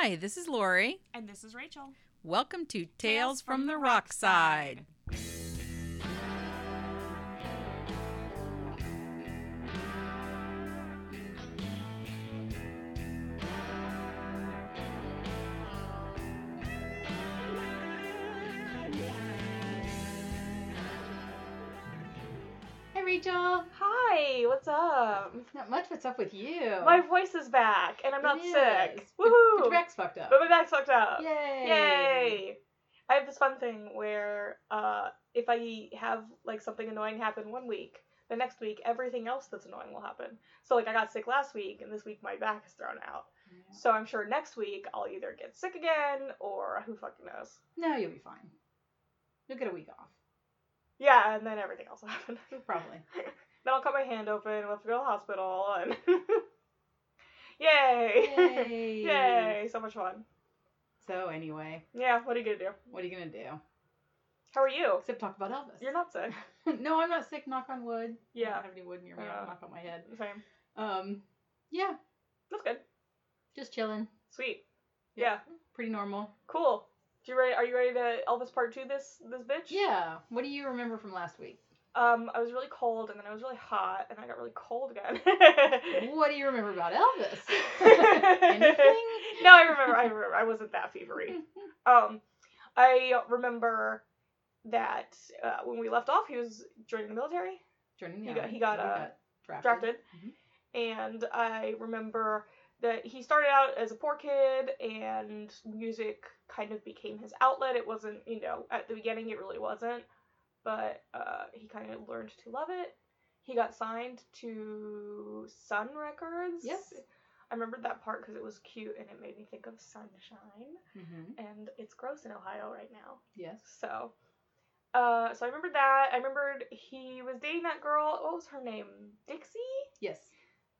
Hi, this is Lori. And this is Rachel. Welcome to Tales, from, the Rock Side. Not much. What's up with you? My voice is back and I'm not It sick. is. But- Woohoo! But your back's fucked up. But my back's fucked up. Yay! Yay! I have this fun thing where uh, if I have like something annoying happen one week, the next week everything else that's annoying will happen. So like I got sick last week and this week my back is thrown out. So I'm sure next week I'll either get sick again or who fucking knows. No, you'll be fine. You'll get a week off, Yeah, and then everything else will happen. probably. then I'll cut my hand open. We'll have to go to the hospital and yay! Yay! Yay! So much fun. So anyway, Yeah. What are you gonna do? what are you gonna do? How are you? Except talk about Elvis. You're not sick. no, I'm not sick. Knock on wood. Yeah. I don't have any wood near me. Uh, knock on my head. Same. Um, yeah, That's good. just chilling. Sweet. Yeah. Yeah. Pretty normal. Cool. Do you ready? Are you ready to Elvis Part Two this this bitch? Yeah. What do you remember from last week? Um, I was really cold and then I was really hot and I got really cold again. What do you remember about Elvis? Anything? No, I remember. I remember. I wasn't that fevery. Um, I remember that uh, when we left off, he was joining the military, Joining the He got- he got, uh, drafted. drafted, Mhm. and I remember that he started out as a poor kid, and music kind of became his outlet. It wasn't, you know, at the beginning, it really wasn't, but uh, he kind of learned to love it. He got signed to Sun Records. Yes. I remembered that part because it was cute and it made me think of sunshine. Mhm. and it's gross in Ohio right now. Yes. So, uh, so I remembered that. I remembered he was dating that girl. What was her name? Dixie. Yes.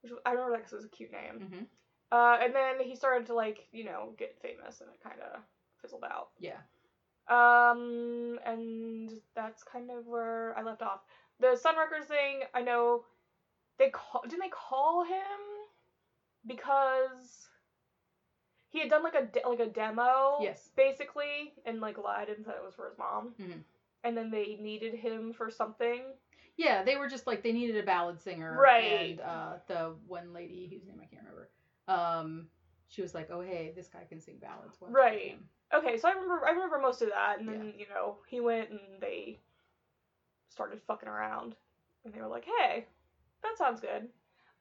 Which was- I remember that because it was a cute name. hmm Uh, and then he started to like, you know, get famous, and it kind of fizzled out. Yeah. Um, and that's kind of where I left off. The Sun Records thing, I know they call didn't they call him because he had done like a de- like a demo, Yes. basically, and like lied and said it was for his mom, Mhm. and then they needed him for something. Yeah, they were just like they needed a ballad singer, Right. And uh, the one lady whose name I can't remember, um, she was like, "Oh hey, this guy can sing ballads." Right. Get him?" Okay, so I remember I remember most of that, and then you know he went and they started fucking around, and they were like, "Hey, that sounds good,"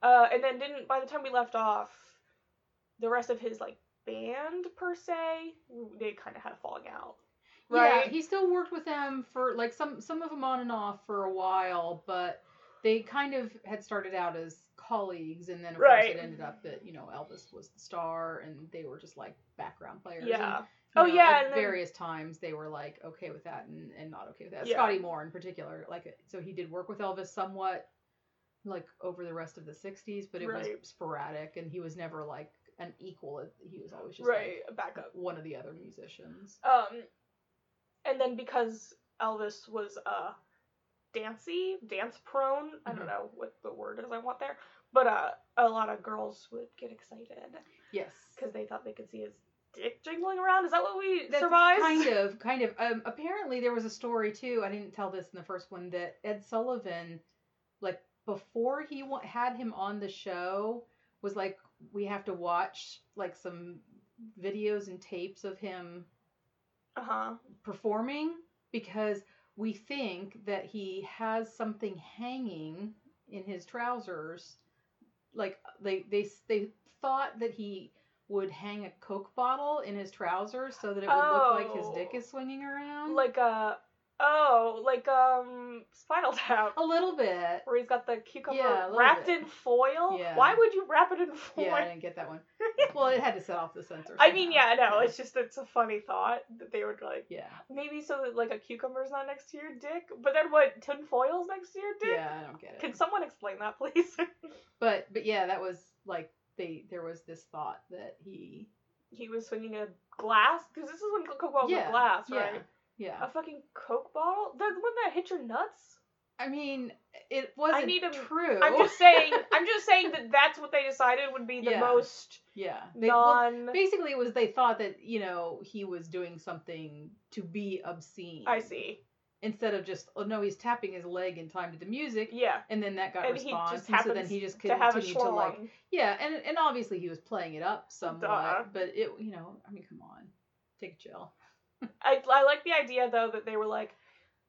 uh, and then didn't by the time we left off, the rest of his like band per se, they kind of had a falling out, right? Yeah, he still worked with them for like some some of them on and off for a while, but they kind of had started out as colleagues, and then of Right. course it ended up that you know Elvis was the star, and they were just like background players. and, yeah, you Oh, know, yeah, At and then- various times they were like okay with that and, and not okay with that. Yeah. Scotty Moore in particular, like so he did work with Elvis somewhat, like over the rest of the '60s, but it Right. was sporadic, and he was never like an equal. He was always just right, like back up. one of the other musicians. Um, and then because Elvis was uh dancey, dance prone, I don't Mhm. know what the word is I want there, but uh, a lot of girls would get excited Yes. because they thought they could see his dick jingling around. Is that what we That's surmised? Kind of, kind of. Um, apparently, there was a story too. I didn't tell this in the first one that Ed Sullivan, like before he wa- had him on the show, was like, we have to watch like some videos and tapes of him Uh huh. performing because we think that he has something hanging in his trousers. Like they they they thought that he would hang a Coke bottle in his trousers so that it would look like his dick Oh. is swinging around. Like a. oh, like um Spinal Tap, a little bit. where he's got the cucumber Yeah, wrapped bit. in foil. Yeah. Why would you wrap it in foil? Yeah, I didn't get that one. well, it had to set off the sensor. I mean, somehow. yeah, no, it's just it's a funny thought that they would like yeah, maybe so that like a cucumber's not next to your dick, but then what tin foil's next to your dick? yeah, I don't get it. Can someone explain that, please? But but yeah, that was like they there was this thought that he he was swinging a glass because this is when Coke bottles Yeah, glass, right? yeah. A fucking Coke bottle, the one that hit your nuts. I mean, it wasn't need a- true. I'm just saying. I'm just saying that that's what they decided would be the Yeah. most yeah. They, well, non. basically, it was they thought that you know he was doing something to be obscene. I see. Instead of just, oh no, he's tapping his leg in time to the music, Yeah. and then that got And response, just and so then he just To have a continued to like, yeah, and and obviously he was playing it up somewhat, Duh. but it, you know, I mean, come on, take a chill. I, I like the idea though that they were like,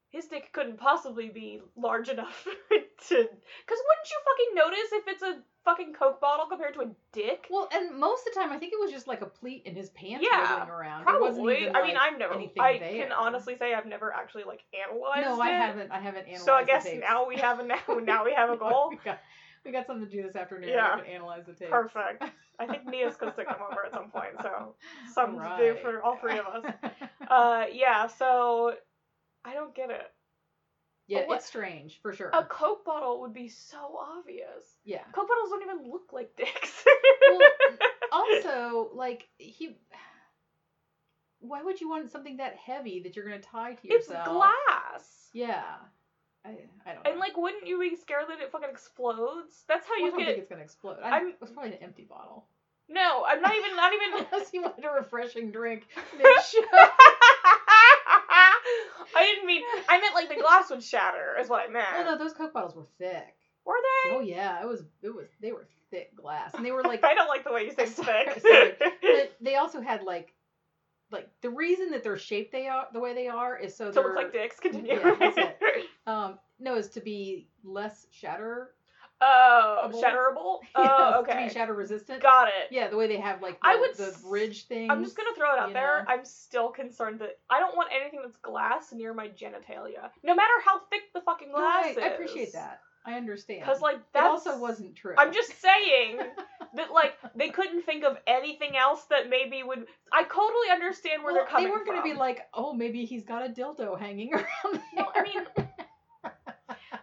his dick couldn't possibly be large enough to. Because wouldn't you fucking notice if it's a fucking Coke bottle compared to a dick? Well, and most of the time, I think it was just like a pleat in his pants Yeah, wiggling around. Probably. even, I mean, like, I've never. I there. can honestly say I've never actually like analyzed No, it. I haven't. I haven't analyzed. So I guess now we have a now now we have a goal. we got we got something to do this afternoon. Yeah. We can analyze the tapes. Perfect. I think Nia's supposed to come over at some point, so something to do for all three of us. Uh, yeah. So I don't get it. Yeah, what- it's strange for sure. A Coke bottle would be so obvious. yeah. Coke bottles don't even look like dicks. Well, also, like he. Why would you want something that heavy that you're gonna tie to yourself? it's glass. Yeah. I, I don't know. And like, wouldn't you be scared that it fucking explodes? That's how I you don't get. think it's gonna explode. I, I'm- It's probably an empty bottle. No, I'm not even. Not even. Unless you wanted a refreshing drink. I didn't mean. I meant like the glass would shatter. Is what I meant. Oh no, those Coke bottles were thick. Were they? Oh yeah, it was it was they were thick glass, and they were like I don't like the way you say thick. sorry. but they also had like like the reason that they're shaped they are the way they are is so they're look like dicks. Continue. Yeah, um no is to be less shatter Oh, Able? shatterable. yes, Oh, to okay. be shatter resistant. Got it. Yeah, the way they have like the, I would the s- ridge things. I'm just gonna throw it out there. know? I'm still concerned that I don't want anything that's glass near my genitalia, no matter how thick the fucking glass Right, is. I appreciate that. I understand. Because like that also wasn't true. I'm just saying that like they couldn't think of anything else that maybe would. I totally understand where well, they're coming from. they weren't from. gonna be like, oh, maybe he's got a dildo hanging around. No, I mean,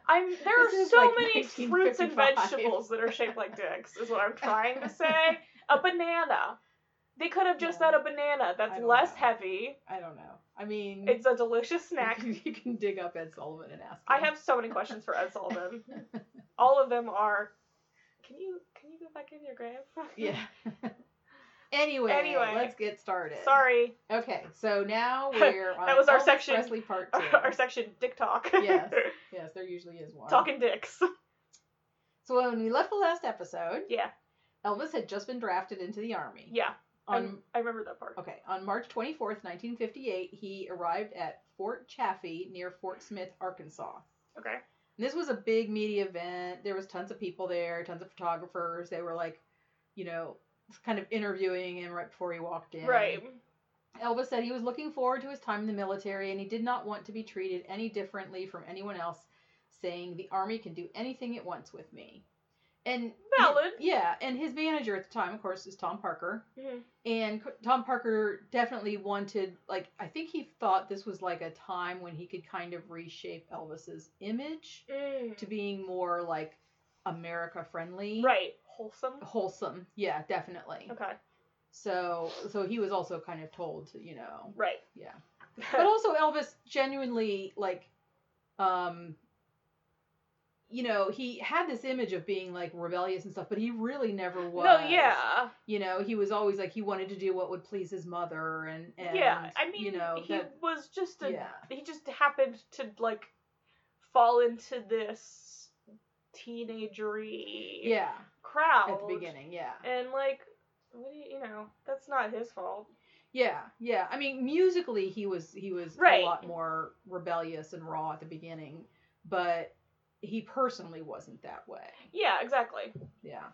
I'm there This are so like many fruits and vegetables that are shaped like dicks. Is what I'm trying to say. A banana. They could have just No. said a banana. That's less know. heavy. I don't know. I mean, It's a delicious snack. you can dig up Ed Sullivan and ask. I have so many questions for Ed Sullivan. All of them are. Can you can you go back in your grave? Yeah. Anyway, Anyway. let's get started. Sorry, Okay, so now we're on That was our Elvis section. Presley part two. our section dick talk. Yes. yes, there usually is one. Talking dicks. So when we left the last episode, Yeah, Elvis had just been drafted into the army. yeah. On I'm- I remember that part. okay, on March 24th, 1958, he arrived at Fort Chaffee near Fort Smith, Arkansas. Okay. And this was a big media event. There was tons of people there, tons of photographers. They were like, you know, kind of interviewing him right before he walked in. Right. Elvis said he was looking forward to his time in the military and he did not want to be treated any differently from anyone else, saying the army can do anything it wants with me. And Valid. yeah, and his manager at the time, of course, is Tom Parker. Mhm. And Tom Parker definitely wanted, like, I think he thought this was like a time when he could kind of reshape Elvis's image Mm. to being more like America friendly, Right. Wholesome. Wholesome, yeah, definitely. Okay. So, so he was also kind of told to, you know, Right. yeah. But also Elvis genuinely like, um, you know, he had this image of being like rebellious and stuff, but he really never was. no, yeah. You know, he was always like he wanted to do what would please his mother, and, and yeah. I mean, you know, he that, was just a. yeah, He just happened to like fall into this teenagery yeah, crowd at the beginning, yeah. and like, what do you, you know, that's not his fault. Yeah, yeah. I mean, musically, he was he was Right. a lot more rebellious and raw at the beginning, but he personally wasn't that way. Yeah, exactly. Yeah.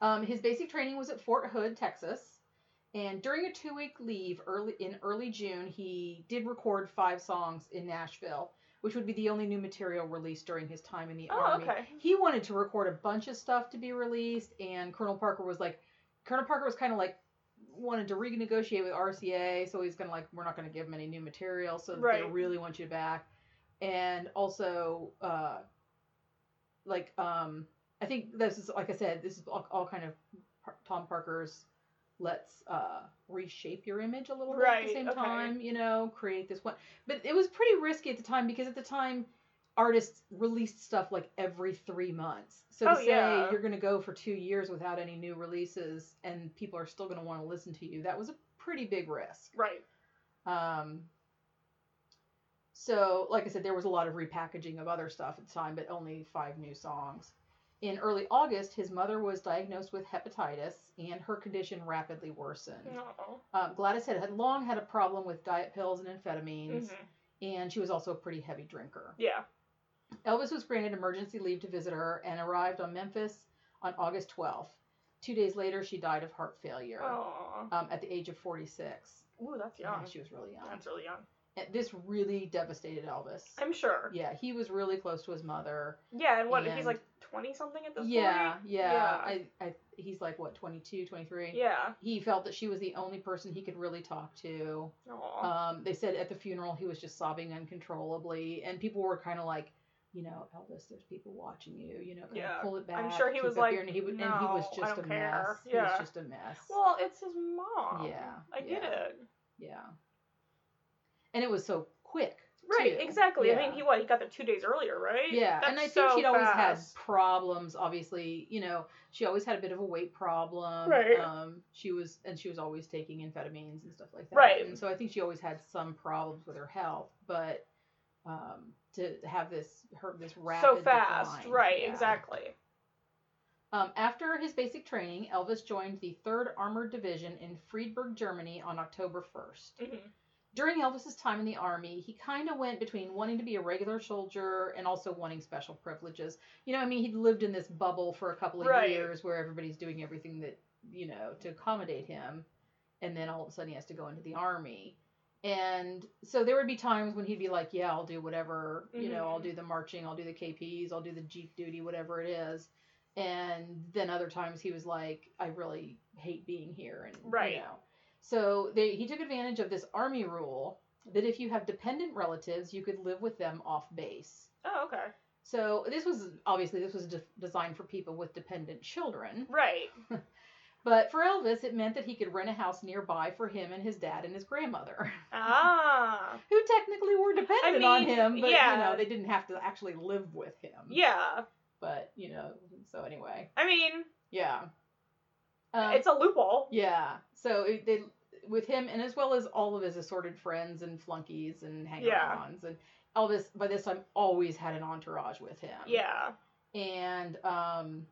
Um, his basic training was at Fort Hood, Texas, and during a two-week leave early in early June, he did record five songs in Nashville, which would be the only new material released during his time in the Oh, army. okay. He wanted to record a bunch of stuff to be released, and Colonel Parker was like, Colonel Parker was kind of like wanted to renegotiate with RCA, so he's gonna like, we're not gonna give him any new material, so they really want you back, and also, uh, like, um, I think this is like I said, this is all, all kind of Tom Parker's. Let's uh, reshape your image a little bit at the same okay. time, you know, create this one. But it was pretty risky at the time because at the time, artists released stuff like every three months. So to Oh, say yeah. you're going to go for two years without any new releases and people are still going to want to listen to you, that was a pretty big risk. Right. Um, so, like I said, there was a lot of repackaging of other stuff at the time, but only five new songs. In early August, his mother was diagnosed with hepatitis, and her condition rapidly worsened. No. Um, Gladys had, had long had a problem with diet pills and amphetamines, Mhm. and she was also a pretty heavy drinker. Yeah. Elvis was granted emergency leave to visit her and arrived on Memphis on August 12th. Two days later, she died of heart failure um, at the age of 46. Ooh, that's Yeah, young. she was really young. That's really young. This really devastated Elvis. I'm sure. Yeah, he was really close to his mother. Yeah, and what? And- He's like twenty something at this Yeah, point. yeah. Yeah. I, I, he's like, what, 22, 23? Yeah. He felt that she was the only person he could really talk to. Aw. Um, they said at the funeral he was just sobbing uncontrollably, and people were kind of like, you know, Elvis, there's people watching you. You know, Yeah. pull it back. I'm sure he was like, your-" and he, would- and he was "No, just a care." mess. He was just a mess. well, it's his mom. Yeah, I get it. yeah, and it was so quick. Right. too. Exactly. I mean, he what? He got there two days earlier, right? Yeah, That's and I think so she'd always had problems. Obviously, you know, she always had a bit of a weight problem. Right. Um, she was, and she was always taking amphetamines and stuff like that. Right. And so I think she always had some problems with her health, but um, to have this her this rapid so fast. decline, Right. yeah. Exactly. Um, after his basic training, Elvis joined the Third Armored Division in Friedberg, Germany, on October first. hmm During Elvis's time in the army, he kind of went between wanting to be a regular soldier and also wanting special privileges. You know, I mean, he'd lived in this bubble for a couple of Right. years where everybody's doing everything that, you know, to accommodate him, and then all of a sudden he has to go into the army. And so there would be times when he'd be like, "Yeah, I'll do whatever. You know, I'll Mhm. do the marching, I'll do the KPs, I'll do the jeep duty, whatever it is." And then other times he was like, "I really hate being here," and Right. you know. So they, he took advantage of this army rule that if you have dependent relatives, you could live with them off base. Oh, okay. So this was obviously this was de- designed for people with dependent children, Right. but for Elvis, it meant that he could rent a house nearby for him and his dad and his grandmother, Ah. who technically were dependent on mean, him, but you know they didn't have to actually live with him. Yeah. But you know, so anyway, I mean, yeah. Um, it's a loophole. Yeah. So it, they with him and as well as all of his assorted friends and flunkies and hanger-ons and Elvis by this time always had an entourage with him. Yeah. And um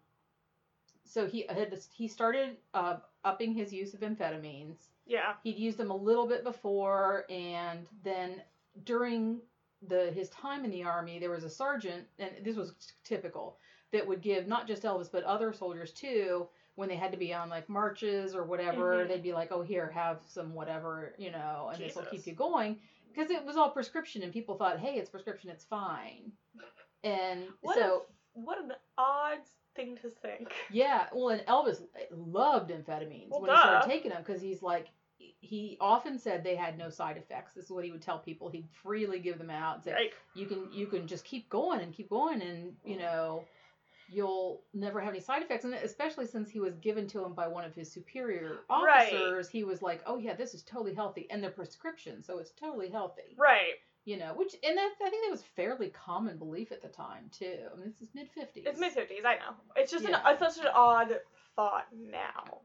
so he had he started uh, upping his use of amphetamines. Yeah. He'd used them a little bit before and then during the his time in the army there was a sergeant and this was typical that would give not just Elvis but other soldiers too when they had to be on like marches or whatever Mhm. they'd be like oh here have some whatever you know and this will keep you going because it was all prescription and people thought hey it's prescription it's fine and What so What an odd thing to think. yeah, well, and Elvis loved amphetamines Well, when he started taking them because he's like, he often said they had no side effects. This is what he would tell people. He'd freely give them out say, Right. you can you can just keep going and keep going and you know you'll never have any side effects and especially since he was given to him by one of his superior Right. officers he was like oh yeah this is totally healthy and they're prescription so it's totally healthy Right. you know which and that i think that was fairly common belief at the time too i mean this is mid 50s It's mid fifties. I know. It's just Yeah. an it's such an odd thought now.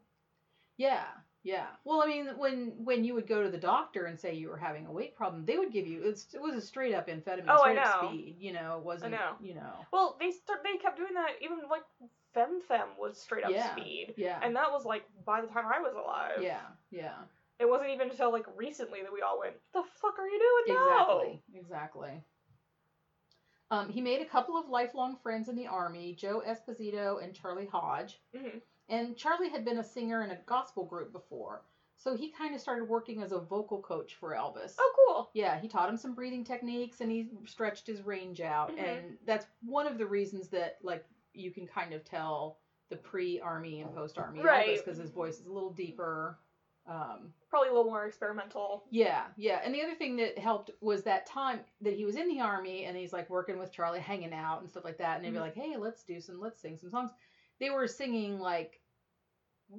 Yeah, yeah. Well, I mean, when when you would go to the doctor and say you were having a weight problem, they would give you it's, it was a straight up amphetamine, Oh, I know. speed. You know, it wasn't. I know. You know. Well, they start they kept doing that even like Fen-Phen was straight up Yeah. speed. Yeah. And that was like by the time I was alive. yeah. Yeah. It wasn't even until like recently that we all went, The fuck are you doing now? Exactly. Exactly. Um, he made a couple of lifelong friends in the army, Joe Esposito and Charlie Hodge. hmm And Charlie had been a singer in a gospel group before, so he kind of started working as a vocal coach for Elvis. Oh cool. Yeah, he taught him some breathing techniques and he stretched his range out. Mhm. And that's one of the reasons that, like, you can kind of tell the pre army and post army Right. Elvis because his voice is a little deeper. Um, Probably a little more experimental. yeah, yeah. And the other thing that helped was that time that he was in the army and he's like working with Charlie, hanging out and stuff like that. And they'd be Mhm. like, hey, let's do some, let's sing some songs. They were singing like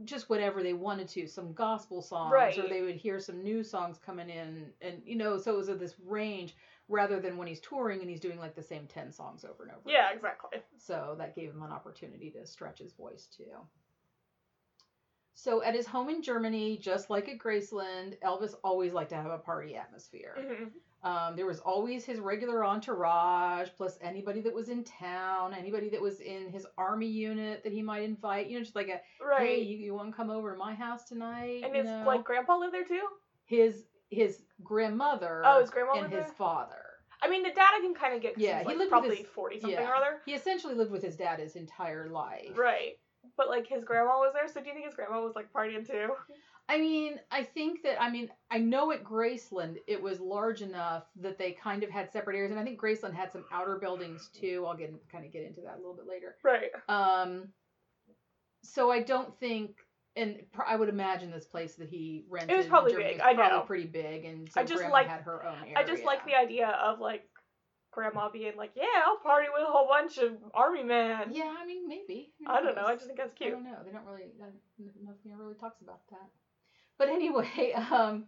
just whatever they wanted to, some gospel songs, or they would hear some new songs coming in. And, you know, so it was of this range rather than when he's touring and he's doing like the same 10 songs over and over. Yeah, again. exactly. So that gave him an opportunity to stretch his voice too. So at his home in Germany, just like at Graceland, Elvis always liked to have a party atmosphere. hmm Um, there was always his regular entourage, plus anybody that was in town, anybody that was in his army unit that he might invite. You know, just like a Right. hey, you, you want to come over to my house tonight? and his know? like grandpa lived there too. his his grandmother Oh, his grandma and his there? father. I mean, the dad I can kind of get. Yeah, he like, lived with probably his- forty something yeah. or other. He essentially lived with his dad his entire life. Right. But like his grandma was there, so do you think his grandma was like partying too? I mean, I think that I mean I know at Graceland it was large enough that they kind of had separate areas, and I think Graceland had some outer buildings too. I'll get kind of get into that a little bit later. Right. Um, so I don't think, and pr- I would imagine this place that he rented. in probably big, was I probably know. pretty big, and so I just Grandma like- had her own area. I just like the idea of like grandma being like, "Yeah, I'll party with a whole bunch of army men." Yeah, I mean maybe. I don't know. I just think that's cute. I don't know. They don't really. Nothing really talks about that. But anyway, um,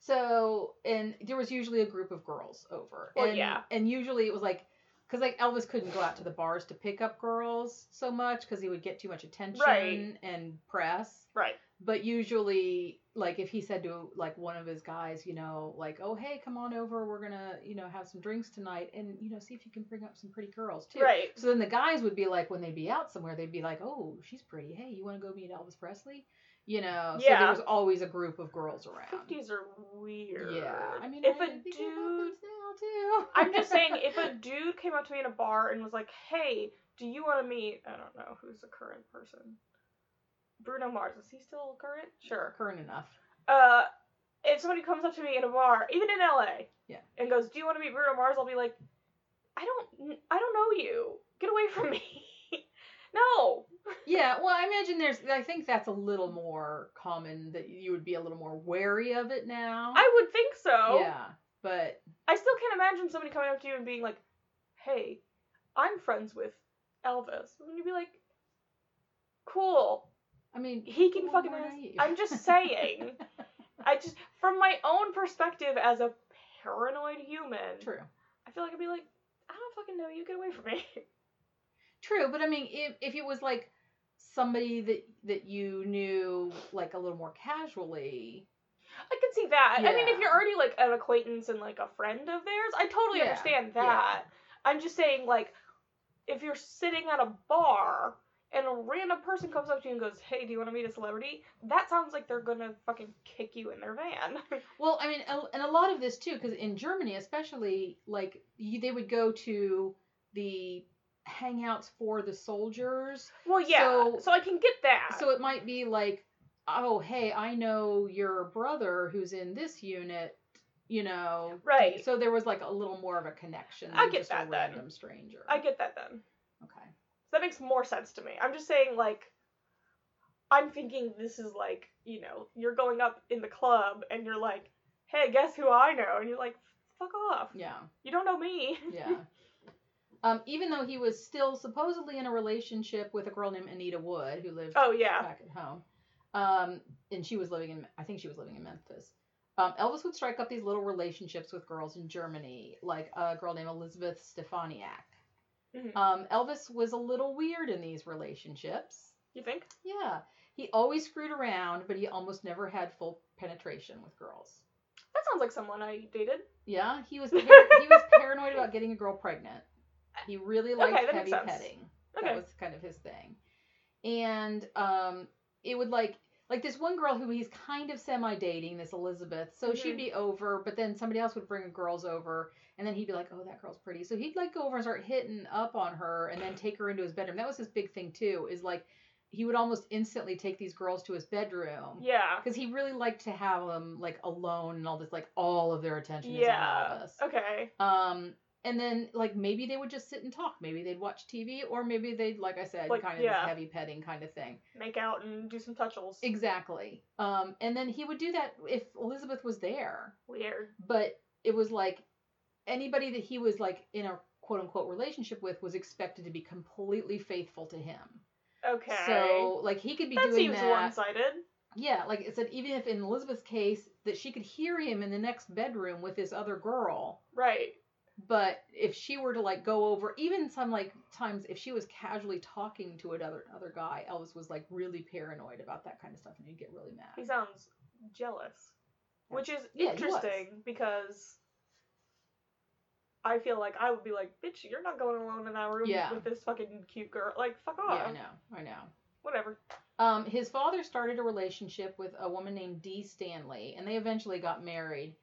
so and there was usually a group of girls over. Well, and, yeah. And usually it was like, because like Elvis couldn't go out to the bars to pick up girls so much because he would get too much attention Right. and press. Right. But usually, like if he said to like one of his guys, you know, like, oh hey, come on over, we're gonna, you know, have some drinks tonight, and you know, see if you can bring up some pretty girls too. Right. So then the guys would be like, when they'd be out somewhere, they'd be like, "Oh, she's pretty. Hey, you want to go meet Elvis Presley?" You know. So Yeah. there was always a group of girls around. Fifties are weird. Yeah. I mean, if I a dude, now too. I'm just saying, if a dude came up to me in a bar and was like, "Hey, do you want to meet?" I don't know who's a current person. Bruno Mars is he still current? Sure. current enough. Uh, if somebody comes up to me in a bar, even in LA, Yeah. and goes, "Do you want to meet Bruno Mars?" I'll be like, "I don't, I don't know you. Get away from me." no. Yeah. Well, I imagine there's. I think that's a little more common that you would be a little more wary of it now. I would think so. Yeah. But I still can't imagine somebody coming up to you and being like, "Hey, I'm friends with Elvis," and you'd be like, "Cool, I mean, he can more- fucking." ask- I'm just saying. I just, from my own perspective as a paranoid human, True. I feel like I'd be like, "I don't fucking know you. Get away from me." True, but I mean, if if it was like somebody that that you knew like a little more casually, I can see that. I mean, if you're already like an acquaintance and like a friend of theirs, I totally Yeah, understand yeah. that. I'm just saying, like, if you're sitting at a bar and a random person comes up to you and goes, "Hey, do you want to meet a celebrity?" That sounds like they're gonna fucking kick you in their van. Well, I mean, and a lot of this too, because in Germany, especially, like you, they would go to the hangouts for the soldiers. well, yeah. So- So, I can get that. So it might be like, oh, hey, I know your brother who's in this unit. You know, Right. So there was like a little more of a connection. I than get just that a then. random stranger. I get that then. That makes more sense to me. I'm just saying, like, I'm thinking this is like, you know, you're going up in the club and you're like, hey, guess who I know? And you're like, fuck off. Yeah. You don't know me. Yeah. Um, even though he was still supposedly in a relationship with a girl named Anita Wood who lived Oh, yeah. back at home, um, and she was living in, I think she was living in Memphis. Um, Elvis would strike up these little relationships with girls in Germany, like a girl named Elizabeth Stefaniak. Mhm. Um, Elvis was a little weird in these relationships. You think? Yeah, he always screwed around, but he almost never had full penetration with girls. That sounds like someone I dated. Yeah, he was par- he was paranoid about getting a girl pregnant. He really liked Okay, heavy petting. Okay. That was kind of his thing. And um it would like like this one girl who he's kind of semi dating, this Elizabeth. So she'd Mhm. be over, but then somebody else would bring girls over and then he'd be like, "Oh, that girl's pretty." So he'd like go over and start hitting up on her and then take her into his bedroom. That was his big thing too. Is like he would almost instantly take these girls to his bedroom Yeah. because he really liked to have them like alone and all this like all of their attention is on Yeah. Elvis. Okay. Um, and then like maybe they would just sit and talk. Maybe they'd watch TV, or maybe they'd, like I said, Like, kind of yeah. this heavy petting kind of thing. Make out and do some touchles. Exactly. Um, and then he would do that if Elizabeth was there, Weird. but it was like anybody that he was like in a quote unquote relationship with was expected to be completely faithful to him. Okay. So like he could be doing that doing seems that. one-sided. Yeah, like it said, even if in Elizabeth's case that she could hear him in the next bedroom with this other girl, Right. but if she were to like go over even some like times if she was casually talking to another other guy elvis was like really paranoid about that kind of stuff and he'd get really mad He sounds jealous, which is Yeah, interesting because I feel like I would be like, "Bitch, you're not going alone in that room Yeah. with this fucking cute girl." Like, fuck off. yeah i know i know Whatever. Um, his father started a relationship with a woman named Dee Stanley, and they eventually got married.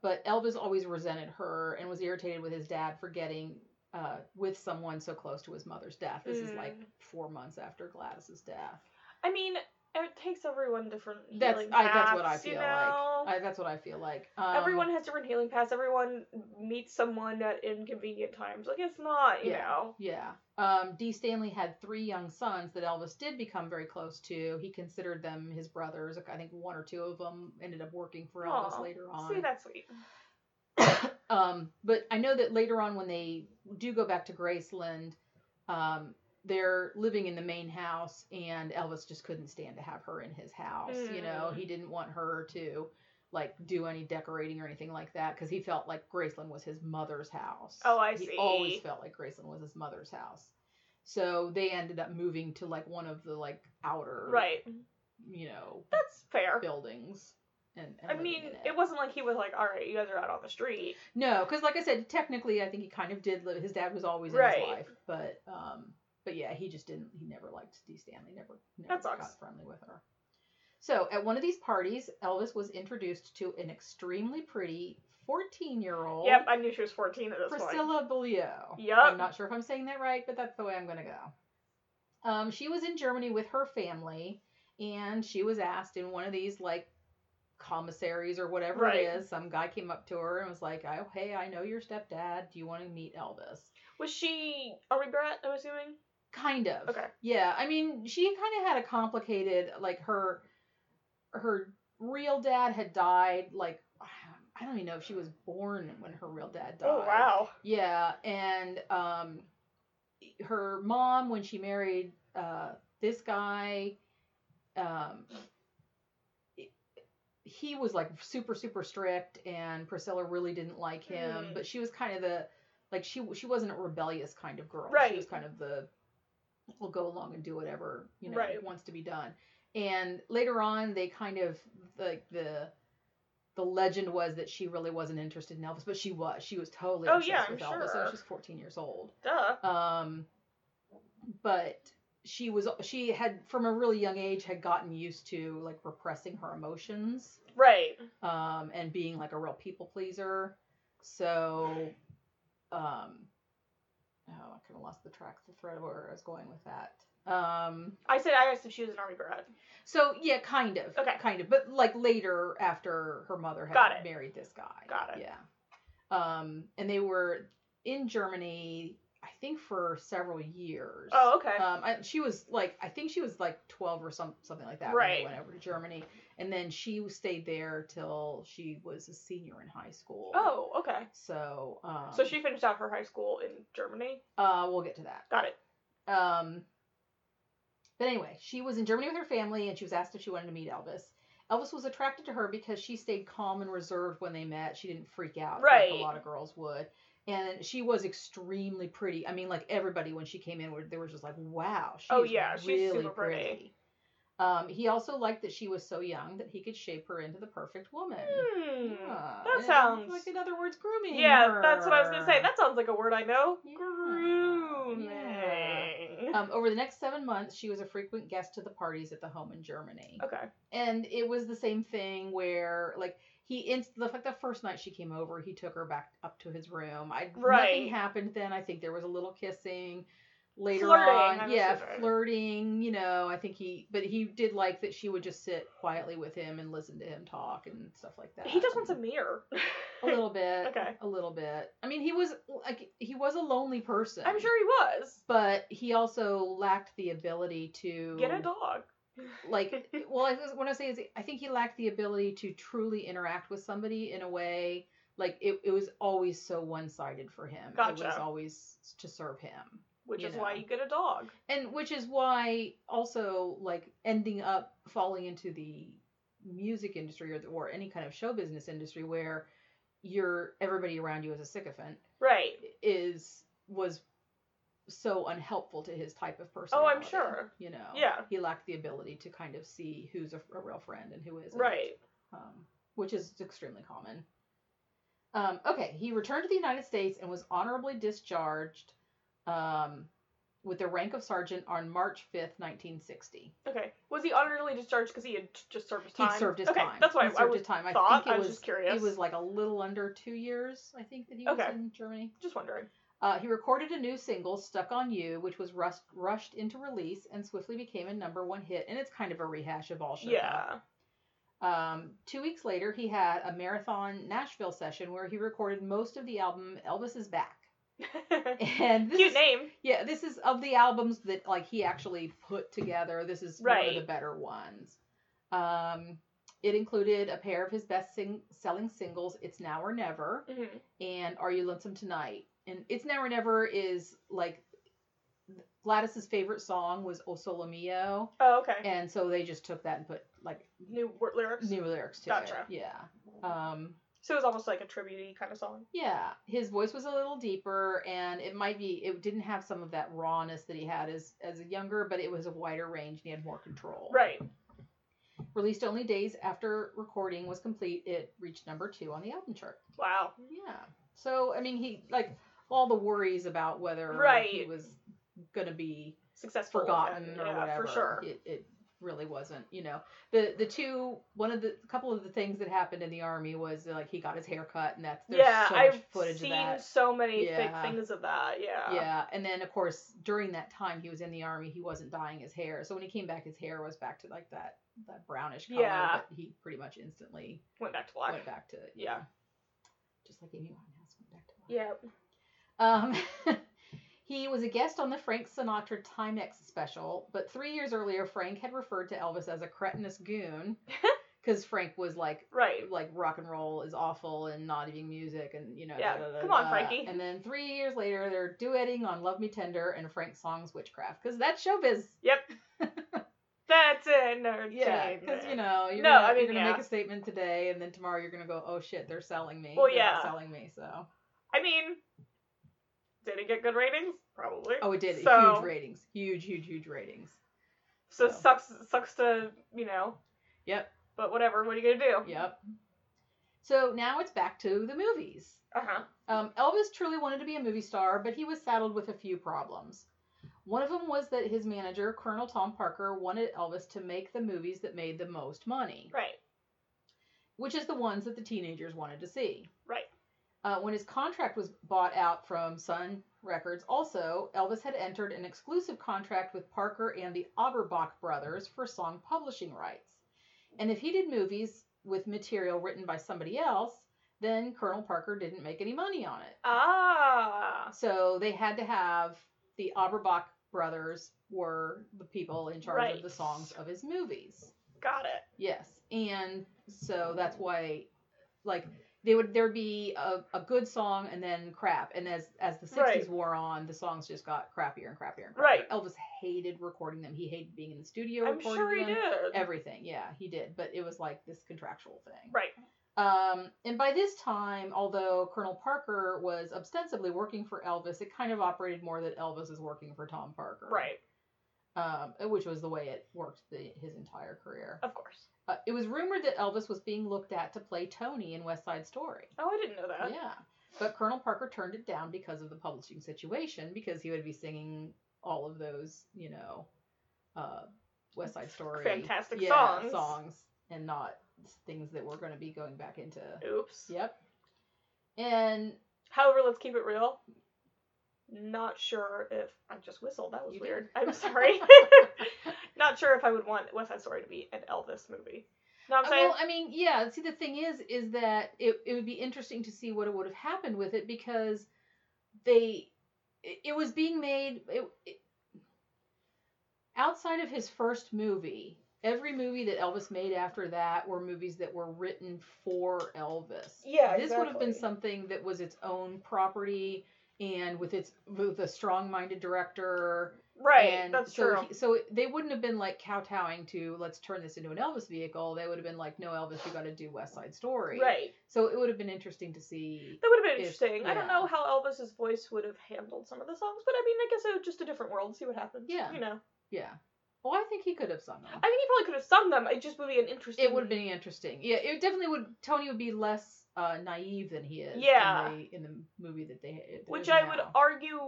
But Elvis always resented her and was irritated with his dad for getting uh, with someone so close to his mother's death. This is like Mm. four months after Gladys's death. I mean, it takes everyone different That's healing I, that's what I paths, feel you know? like. I, that's what I feel like. Um, everyone has different healing paths. Everyone meets someone at inconvenient times. Like it's not, you Yeah. know. Yeah. Um, Dee Stanley had three young sons that Elvis did become very close to. He considered them his brothers. I think one or two of them ended up working for Elvis Aw, later on. See, that's sweet. um, but I know that later on, when they do go back to Graceland, um, they're living in the main house, and Elvis just couldn't stand to have her in his house. You know, Mm. he didn't want her to like do any decorating or anything like that because he felt like Graceland was his mother's house. Oh, I he see. He always felt like Graceland was his mother's house. So they ended up moving to like one of the like outer, Right. you know, That's fair. buildings. And, and I mean, in it wasn't like he was like, "All right, you guys are out on the street." No, because like I said, technically, I think he kind of did live. His dad was always in Right. his life, but um, but yeah, he just didn't. He never liked Dee Stanley. Never, never That sucks. got friendly with her. So at one of these parties, Elvis was introduced to an extremely pretty fourteen-year-old Yep, I knew she was 14 at this point. Priscilla Beaulieu. Yup. I'm not sure if I'm saying that right, but that's the way I'm gonna go. Um, she was in Germany with her family, and she was asked in one of these like commissaries or whatever Right. it is. Some guy came up to her and was like, "Oh, hey, I know your stepdad. Do you want to meet Elvis?" Was she a regret? I'm assuming. Kind of. Okay. Yeah, I mean, she kind of had a complicated like her her real dad had died like I don't even know if she was born when her real dad died. Oh wow. Yeah, and um, her mom when she married uh, this guy, um, he was like super super strict, and Priscilla really didn't like him. Mm. But she was kind of the like she she wasn't a rebellious kind of girl. Right. She was kind of the will go along and do whatever you know Right. wants to be done. And later on, they kind of like the the legend was that she really wasn't interested in Elvis, but she was. She was totally Oh, obsessed yeah, I'm with Elvis. sure. And she's 14 years old. Duh. Um, but she was she had from a really young age had gotten used to like repressing her emotions Right. um, and being like a real people pleaser. So, um, oh, I kind of lost the track, the thread of where I was going with that. Um, I said I asked if she was an army brat. so yeah, kind of, Okay. kind of, but like later after her mother had Got it. married this guy. Got it. Yeah. Um, and they were in Germany, I think, for several years. Oh, okay. Um, I, she was like, I think she was like 12 or some something like that when Right. they went over to Germany, and then she stayed there till she was a senior in high school. oh, okay. So, um, So she finished out her high school in Germany. uh, we'll get to that. Got it. Um, but anyway, she was in Germany with her family, and she was asked if she wanted to meet Elvis. Elvis was attracted to her because she stayed calm and reserved when they met. She didn't freak out like Right. a lot of girls would. And she was extremely pretty. I mean, like everybody when she came in, were they were just like, "Wow, she's Oh, yeah, she's really super pretty." Um, he also liked that she was so young that he could shape her into the perfect woman. Hmm. Yeah, that and, sounds. like, in other words, grooming. yeah, that's what I was gonna say. That sounds like a word I know. Yeah, Grooming. Um, over the next seven months, she was a frequent guest to the parties at the home in Germany. okay. And it was the same thing where, like, he inst- the like the first night she came over, he took her back up to his room. I Right. nothing happened then. I think there was a little kissing later Flirting, on. I'm yeah, flirting. You know, I think he, but he did like that she would just sit quietly with him and listen to him talk and stuff like that. He just wants a mirror. a little bit. Okay. A little bit. I mean, he was like he was a lonely person. I'm sure he was. but he also lacked the ability to Get a dog. like well I, what i say is i think he lacked the ability to truly interact with somebody in a way like it, it was always so one-sided for him Gotcha. it was always to serve him Which you is why you get a dog. and which is why also like ending up falling into the music industry or, the, or any kind of show business industry where your everybody around you is a sycophant Right. is was so unhelpful to his type of person. Oh. I'm sure. You know. Yeah. He lacked the ability to kind of see who's a, a real friend and who isn't. Right. Um, which is extremely common. Um, okay, he returned to the United States and was honorably discharged um, with the rank of sergeant on March 5th, 1960. Okay. Was he honorably discharged because he had just served his time? He served his okay, time. That's why he I, I served was his time. I thought. think it I was, was just curious. it was like a little under two years. I think that he was in Germany. just wondering. Uh, he recorded a new single, "Stuck on You," which was rust, rushed into release and swiftly became a number one hit. And it's kind of a rehash of all. Shook Up. Yeah. Um, two weeks later, he had a marathon Nashville session where he recorded most of the album "Elvis Is Back." And this Cute is, name. yeah, this is of the albums that like he actually put together. This is one of the better ones. Um, it included a pair of his best sing- selling singles, "It's Now or Never" hmm and "Are You Lonesome Tonight." And "It's Now or Never" is like Gladys's favorite song was "O Solo Mio," Oh, okay. and so they just took that and put like New lyrics. new lyrics to Gotcha. it. Yeah. Um, So it was almost like a tribute kind of song. yeah, his voice was a little deeper, and it might be it didn't have some of that rawness that he had as as a younger, but it was a wider range and he had more control. Right. Released only days after recording was complete, it reached number two on the album chart. Wow. Yeah. So I mean, he like all the worries about whether right. he was gonna be Successful. forgotten and- or yeah, whatever. For sure. It, it really wasn't. You know, the the two one of the couple of the things that happened in the army was like he got his hair cut, and that's there's yeah, so much I've footage seen of that. so many Yeah. things of that. Yeah. Yeah, and then of course during that time he was in the army, he wasn't dyeing his hair. So when he came back, his hair was back to like that that brownish color. Yeah. But he pretty much instantly Went back to black. went back to Yeah. just like Amy Winehouse went back to black. Yeah. Um, he was a guest on the Frank Sinatra Timex special, but three years earlier, Frank had referred to Elvis as a cretinous goon because Frank was like, Right. like rock and roll is awful and not even music and you know. Yeah, da, da, da, come on. Frankie. And then three years later, they're duetting on "Love Me Tender" and Frank's songs "Witchcraft" because that's showbiz. Yep. That's it. Yeah, because you know you're No, gonna, I mean, you're gonna yeah. make a statement today, and then tomorrow you're gonna go, "Oh shit, they're selling me." Well, They're yeah. selling me. So I mean, did it get good ratings? Probably. oh, it did So- huge ratings, huge, huge, huge ratings. So so. sucks. Sucks to you know. Yep. But whatever. What are you gonna do? Yep. So now it's back to the movies. Uh huh. Um, Elvis truly wanted to be a movie star, but he was saddled with a few problems. One of them was that his manager, Colonel Tom Parker, wanted Elvis to make the movies that made the most money, Right. which is the ones that the teenagers wanted to see. Right. Uh, when his contract was bought out from Sun Records, also, Elvis had entered an exclusive contract with Parker and the Aberbach brothers for song publishing rights. And if he did movies with material written by somebody else, then Colonel Parker didn't make any money on it. Ah. So they had to have the Aberbach brothers were the people in charge Right. of the songs of his movies. Got it. Yes, and so that's why, like, they would there'd be a, a good song and then crap, and as as the sixties Right. wore on, the songs just got crappier and crappier and crappier. Right. Elvis hated recording them. He hated being in the studio I'm recording sure he them. did. Everything, yeah, he did. But it was like this contractual thing. Right. Um, and by this time, although Colonel Parker was ostensibly working for Elvis, it kind of operated more that Elvis is working for Tom Parker. Right. Um, which was the way it worked the, his entire career. Of course. Uh, it was rumored that Elvis was being looked at to play Tony in West Side Story. Oh, I didn't know that. Yeah. But Colonel Parker turned it down because of the publishing situation, because he would be singing all of those, you know, uh, West Side Story. Fantastic yeah, songs. songs, and not things that were going to be going back into. Oops. Yep. And However, let's keep it real. Not sure if I just whistled. That was You did. weird. I'm sorry. Not sure if I would want West Side Story to be an Elvis movie. No, I'm Uh, saying. Well, I mean, yeah. See, the thing is, is that it, it would be interesting to see what would have happened with it because they, it, it was being made it, it, outside of his first movie. Every movie that Elvis made after that were movies that were written for Elvis. Yeah, this would have been something that was its own property and with its with a strong-minded director Right. and that's so true. he- so they wouldn't have been like kowtowing to let's turn this into an Elvis vehicle. They would have been like, no, Elvis, you got to do West Side Story. right. So it would have been interesting to see. That would have been If- interesting. I don't know how Elvis's voice would have handled some of the songs, but I mean, I guess it was just a different world. See what happens. Yeah. You know. Yeah. Well, I think he could have sung them. I think he probably could have sung them. It just would be an interesting. It would have been interesting. Yeah, it definitely would. Tony would be less uh, naive than he is. Yeah. In the, in the movie that they. which I would argue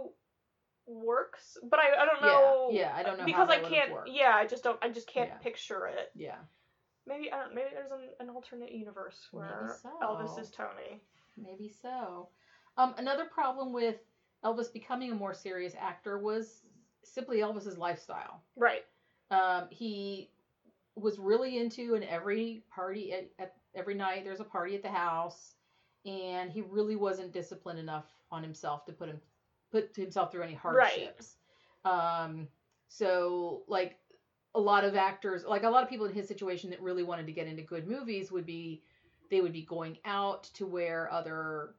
works, but I, I don't know. yeah, yeah I don't know because I can't. Yeah, I just don't. I just can't Yeah. picture it. Yeah. Maybe I don't. Maybe there's an, an alternate universe where so. Elvis is Tony. Maybe so. Um, another problem with Elvis becoming a more serious actor was simply Elvis's lifestyle. Right. Um, he was really into an every party at, at every night. There's a party at the house, and he really wasn't disciplined enough on himself to put him put himself through any hardships. Right. Um, so like a lot of actors, like a lot of people in his situation that really wanted to get into good movies would be they would be going out to where other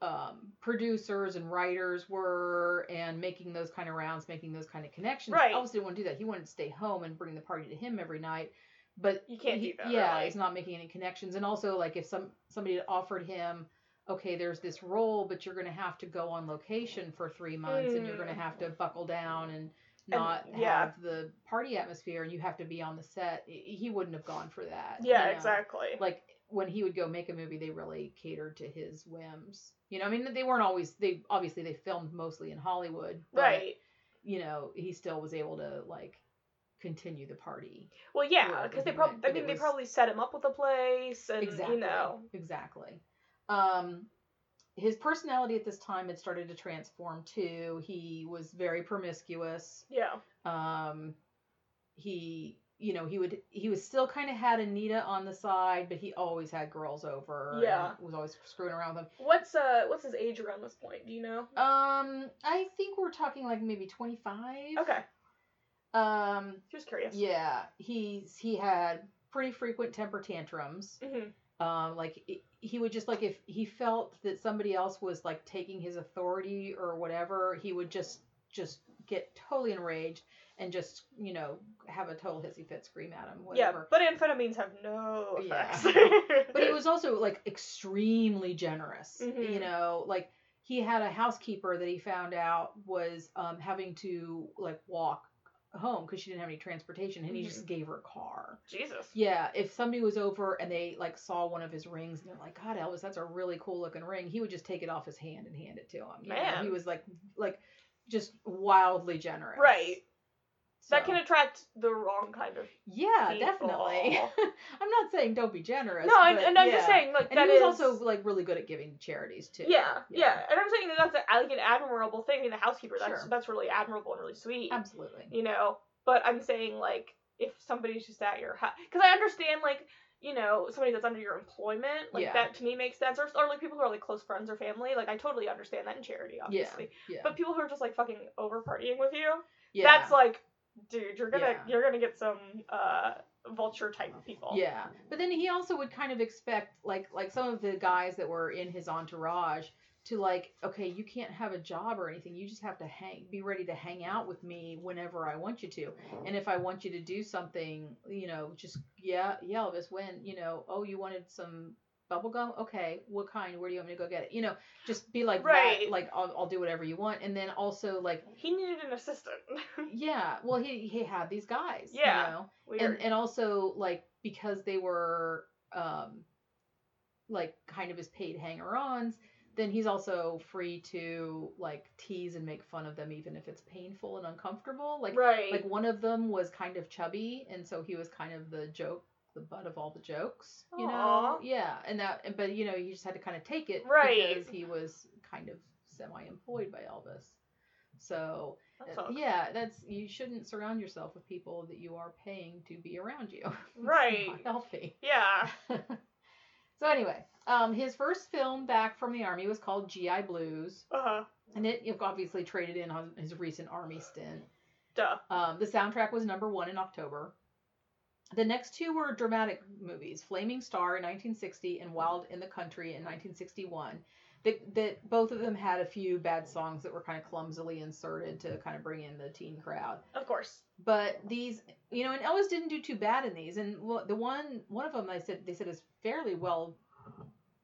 um, producers and writers were and making those kind of rounds, making those kind of connections. Right. Elvis didn't want to do that. He wanted to stay home and bring the party to him every night. But You can't he- do that, Yeah, really. he's not making any connections. And also, like if some somebody had offered him, okay, there's this role, but you're going to have to go on location for three months, and you're going to Mm. have to buckle down and not yeah. have the party atmosphere, and you have to be on the set. He wouldn't have gone for that. you Yeah. know? Exactly. like when he would go make a movie they really catered to his whims you know i mean they weren't always they obviously they filmed mostly in hollywood but, right. you know he still was able to like continue the party Well, yeah, because they probably I mean, it they probably set him up with a place, and exactly you know. exactly um his personality at this time had started to transform too he was very promiscuous Yeah. um he you know he would he was still kind of had anita on the side but he always had girls over Yeah. was always screwing around with them What's uh What's his age around this point? Do you know? um i think we're talking like maybe 25 Okay. Um Just curious. yeah he's he had pretty frequent temper tantrums hmm um like it, he would just like if he felt that somebody else was like taking his authority or whatever he would just just get totally enraged and just you know have a total hissy fit scream at him Yeah, whatever but amphetamines have no Yeah. effects. but he was also like extremely generous Mhm. you know like he had a housekeeper that he found out was um, having to like walk home because she didn't have any transportation and he Mhm. just gave her a car Jesus. yeah if somebody was over and they like saw one of his rings and they're like god elvis that's a really cool looking ring he would just take it off his hand and hand it to him know? Man. he was like like just wildly generous Right. That can attract the wrong kind of. yeah people. definitely i'm not saying don't be generous No, and, and I'm just saying like and that he was is- also like really good at giving charities too. Yeah, yeah, and I'm saying that that's a, like an admirable thing. I mean, the housekeeper that's Sure. that's really admirable and really sweet. absolutely. you know but i'm saying like if somebody's just at your house because i understand like you know somebody that's under your employment like Yeah. that to me makes sense or, or like people who are like close friends or family like i totally understand that in charity obviously Yeah. Yeah, but people who are just like fucking over partying with you yeah, that's like dude you're gonna Yeah. you're gonna get some uh vulture type people yeah. But then he also would kind of expect like like some of the guys that were in his entourage to like, okay, you can't have a job or anything. You just have to hang, be ready to hang out with me whenever I want you to. And if I want you to do something, you know, just yeah, yeah, Elvis, when you know, oh, you wanted some bubble gum okay what kind where do you want me to go get it you know just be like Right. that like I'll, I'll do whatever you want and then also like he needed an assistant Yeah, well, he he had these guys. Yeah, you know? Weird. and and also like because they were um like kind of his paid hanger-ons, then he's also free to like tease and make fun of them even if it's painful and uncomfortable. Like right like one of them was kind of chubby, and so he was kind of the joke, the butt of all the jokes. You know, yeah, and that, but you know, you just had to kind of take it Right. because he was kind of semi-employed by Elvis. So uh, yeah, that's you shouldn't surround yourself with people that you are paying to be around you. Right. not healthy. yeah so anyway, um, his first film back from the army was called GI Blues, uh-huh and it obviously traded in on his recent army stint. duh Um, the soundtrack was number one in October. The next two were dramatic movies Flaming Star in 1960 and Wild in the Country in 1961. that that both of them had a few bad songs that were kind of clumsily inserted to kind of bring in the teen crowd. Of course. But these, you know, and Elvis didn't do too bad in these. And the one one of them I said they said is fairly well,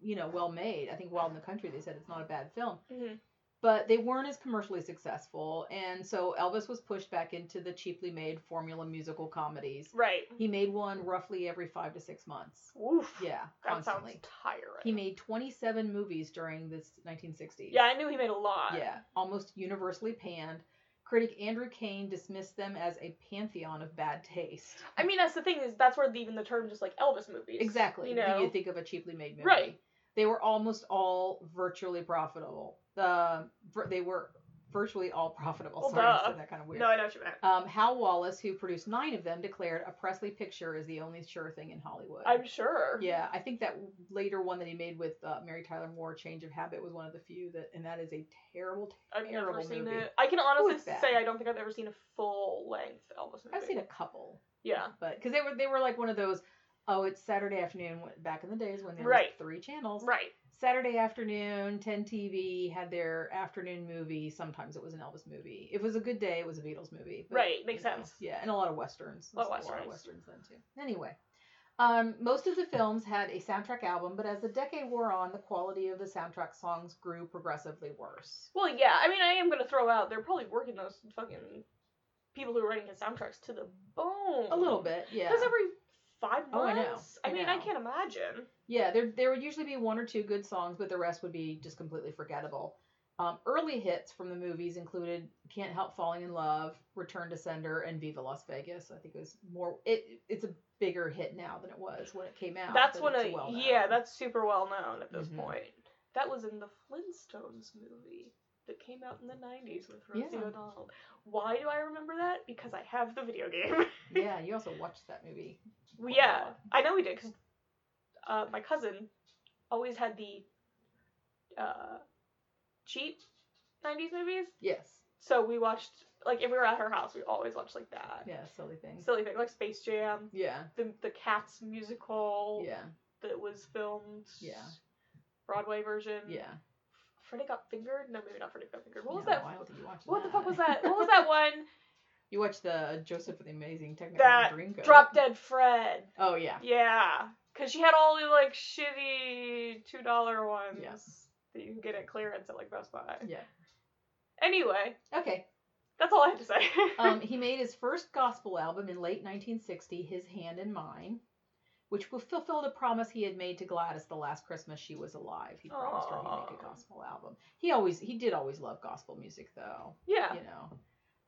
you know, well made. I think Wild in the Country they said it's not a bad film. hmm But they weren't as commercially successful, and so Elvis was pushed back into the cheaply made formula musical comedies. Right. He made one roughly every five to six months. Oof. Yeah, That constantly. sounds tiring. He made 27 movies during this 1960s. Yeah, I knew he made a lot. Yeah, almost universally panned. Critic Andrew Caine dismissed them as a pantheon of bad taste. I mean, that's the thing is that's where even the term just like Elvis movies. Exactly. You know. You think of a cheaply made movie? Right. They were almost all virtually profitable. The they were virtually all profitable. Well, Sorry, I said that kind of weird. No, I know what you meant. Um, Hal Wallis, who produced nine of them, declared a Presley picture is the only sure thing in Hollywood. I'm sure. Yeah, I think that later one that he made with uh, Mary Tyler Moore, Change of Habit, was one of the few that, and that is a terrible, I've never terrible seen movie. it. I can honestly say I don't think I've ever seen a full length Elvis movie. I've seen a couple, Yeah. but because they were they were like one of those, oh, it's Saturday afternoon back in the days when there was Right. three channels. Right. Saturday afternoon, 10 TV had their afternoon movie. Sometimes it was an Elvis movie. If it was a good day, it was a Beatles movie. Right, makes you know, sense. Yeah, and a lot of westerns. A lot of There's westerns. westerns then too. Anyway, um, most of the films had a soundtrack album, but as the decade wore on, the quality of the soundtrack songs grew progressively worse. Well, yeah. I mean, I am gonna throw out they're probably working those fucking people who are writing his soundtracks to the bone. A little bit, yeah. Because every five months. Oh, I know. I mean, I can't imagine. Yeah, there there would usually be one or two good songs, but the rest would be just completely forgettable. Um, early hits from the movies included "Can't Help Falling in Love," "Return to Sender," and "Viva Las Vegas." I think it was more. It it's a bigger hit now than it was when it came out. that's when a well-known. yeah, that's super well known at this Mhm. point. That was in the Flintstones movie that came out in the '90s with Rosie Yeah. O'Donnell. Why do I remember that? Because I have the video game. yeah. You also watched that movie. Well, yeah. I know we did because uh, my cousin always had the uh, cheap '90s movies. Yes. So we watched like if we were at her house, we always watched like that. Yeah. Silly things. Silly thing like Space Jam, Yeah. the the Cats musical Yeah. that was filmed. Yeah. Broadway version. Yeah. Freddy got fingered. No, maybe not Freddy got fingered. What was No, that? I don't you watched What the fuck was that? What was that one? You watched the Joseph and the Amazing Technicolor That Dreamcoat. Drop Dead Fred. Oh yeah. Yeah, because she had all the like shitty two dollar ones Yeah. that you can get at clearance at like Best Buy. Yeah. Anyway, Okay. that's all I have to say. Um, he made his first gospel album in late 1960, His Hand in Mine, which fulfilled a promise he had made to Gladys the last Christmas she was alive. He promised her he'd make a gospel album. He always he did always love gospel music though, yeah. you know.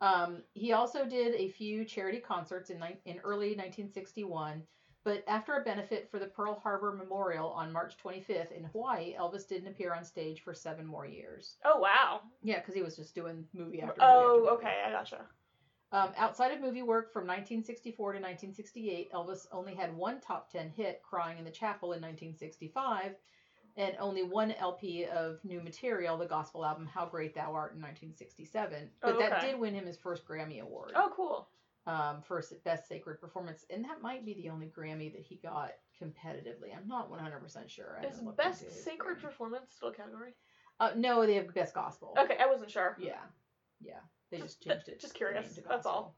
Um, he also did a few charity concerts in in early 1961, but after a benefit for the Pearl Harbor Memorial on March 25th in Hawaii, Elvis didn't appear on stage for seven more years. Oh wow. Yeah, because he was just doing movie after movie. Oh, after movie. okay, I gotcha. Um, outside of movie work from 1964 to 1968, Elvis only had one top 10 hit, Crying in the Chapel, in 1965, and only one LP of new material, the gospel album How Great Thou Art, in 1967. But Oh, that did win him his first Grammy Award Oh, cool. um, for Best Sacred Performance, and that might be the only Grammy that he got competitively. I'm not 100% sure. I Is best sacred Grammy. performance still a category? Uh, no, they have Best Gospel. Okay, I wasn't sure. Yeah, yeah. They just Just- changed it. just curious, that's all.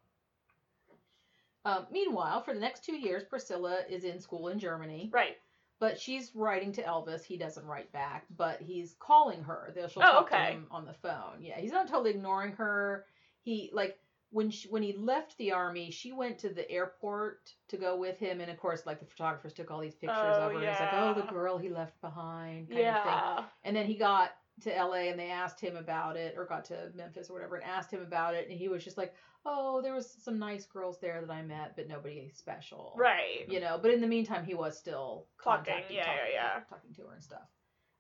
Um, meanwhile, for the next two years, Priscilla is in school in Germany, Right. But she's writing to Elvis. He doesn't write back, but he's calling her. They'll she'll Oh, talk to okay. him on the phone. Yeah, he's not totally ignoring her. He like when she, when he left the army, she went to the airport to go with him, and of course, like the photographers took all these pictures Oh, of her. It's like, oh, the girl he left behind, kind of thing. Yeah. And then he got to LA and they asked him about it, or got to Memphis or whatever, and asked him about it, and he was just like, "Oh, there was some nice girls there that I met, but nobody special." Right. You know, but in the meantime, he was still Talking, yeah, talking, yeah, yeah. talking to her and stuff.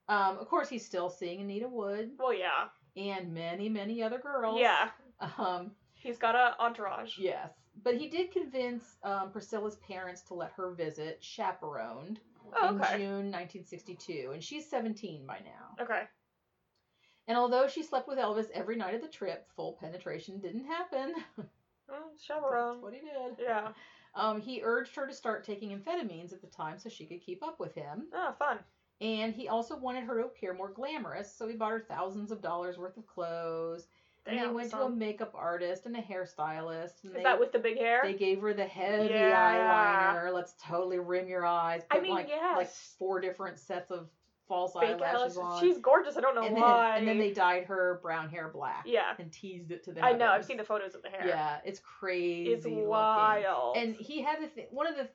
Um, of course, he's still seeing Anita Wood Well, yeah. and many, many other girls. Yeah. Um, He's got a entourage. yes, but he did convince um, Priscilla's parents to let her visit, chaperoned, Oh, in. June 1962, and she's 17 by now. Okay. And although she slept with Elvis every night of the trip, full penetration didn't happen. Mm, That's what he did. Yeah. Um, he urged her to start taking amphetamines at the time so she could keep up with him. Oh, fun. And he also wanted her to appear more glamorous, so he bought her thousands of dollars worth of clothes. and they Damn, went to a makeup artist and a hairstylist. And Is they, that with the big hair? they gave her the heavy Yeah. eyeliner. Let's totally rim your eyes. I mean, like, yes. like four different sets of false Fake eyelashes eyelashes. on. She's gorgeous. I don't know and then, and then they dyed her brown hair black Yeah. and teased it to the I know. I've seen the photos of the hair. Yeah, it's crazy. It's looking. wild. And he had the th- one of the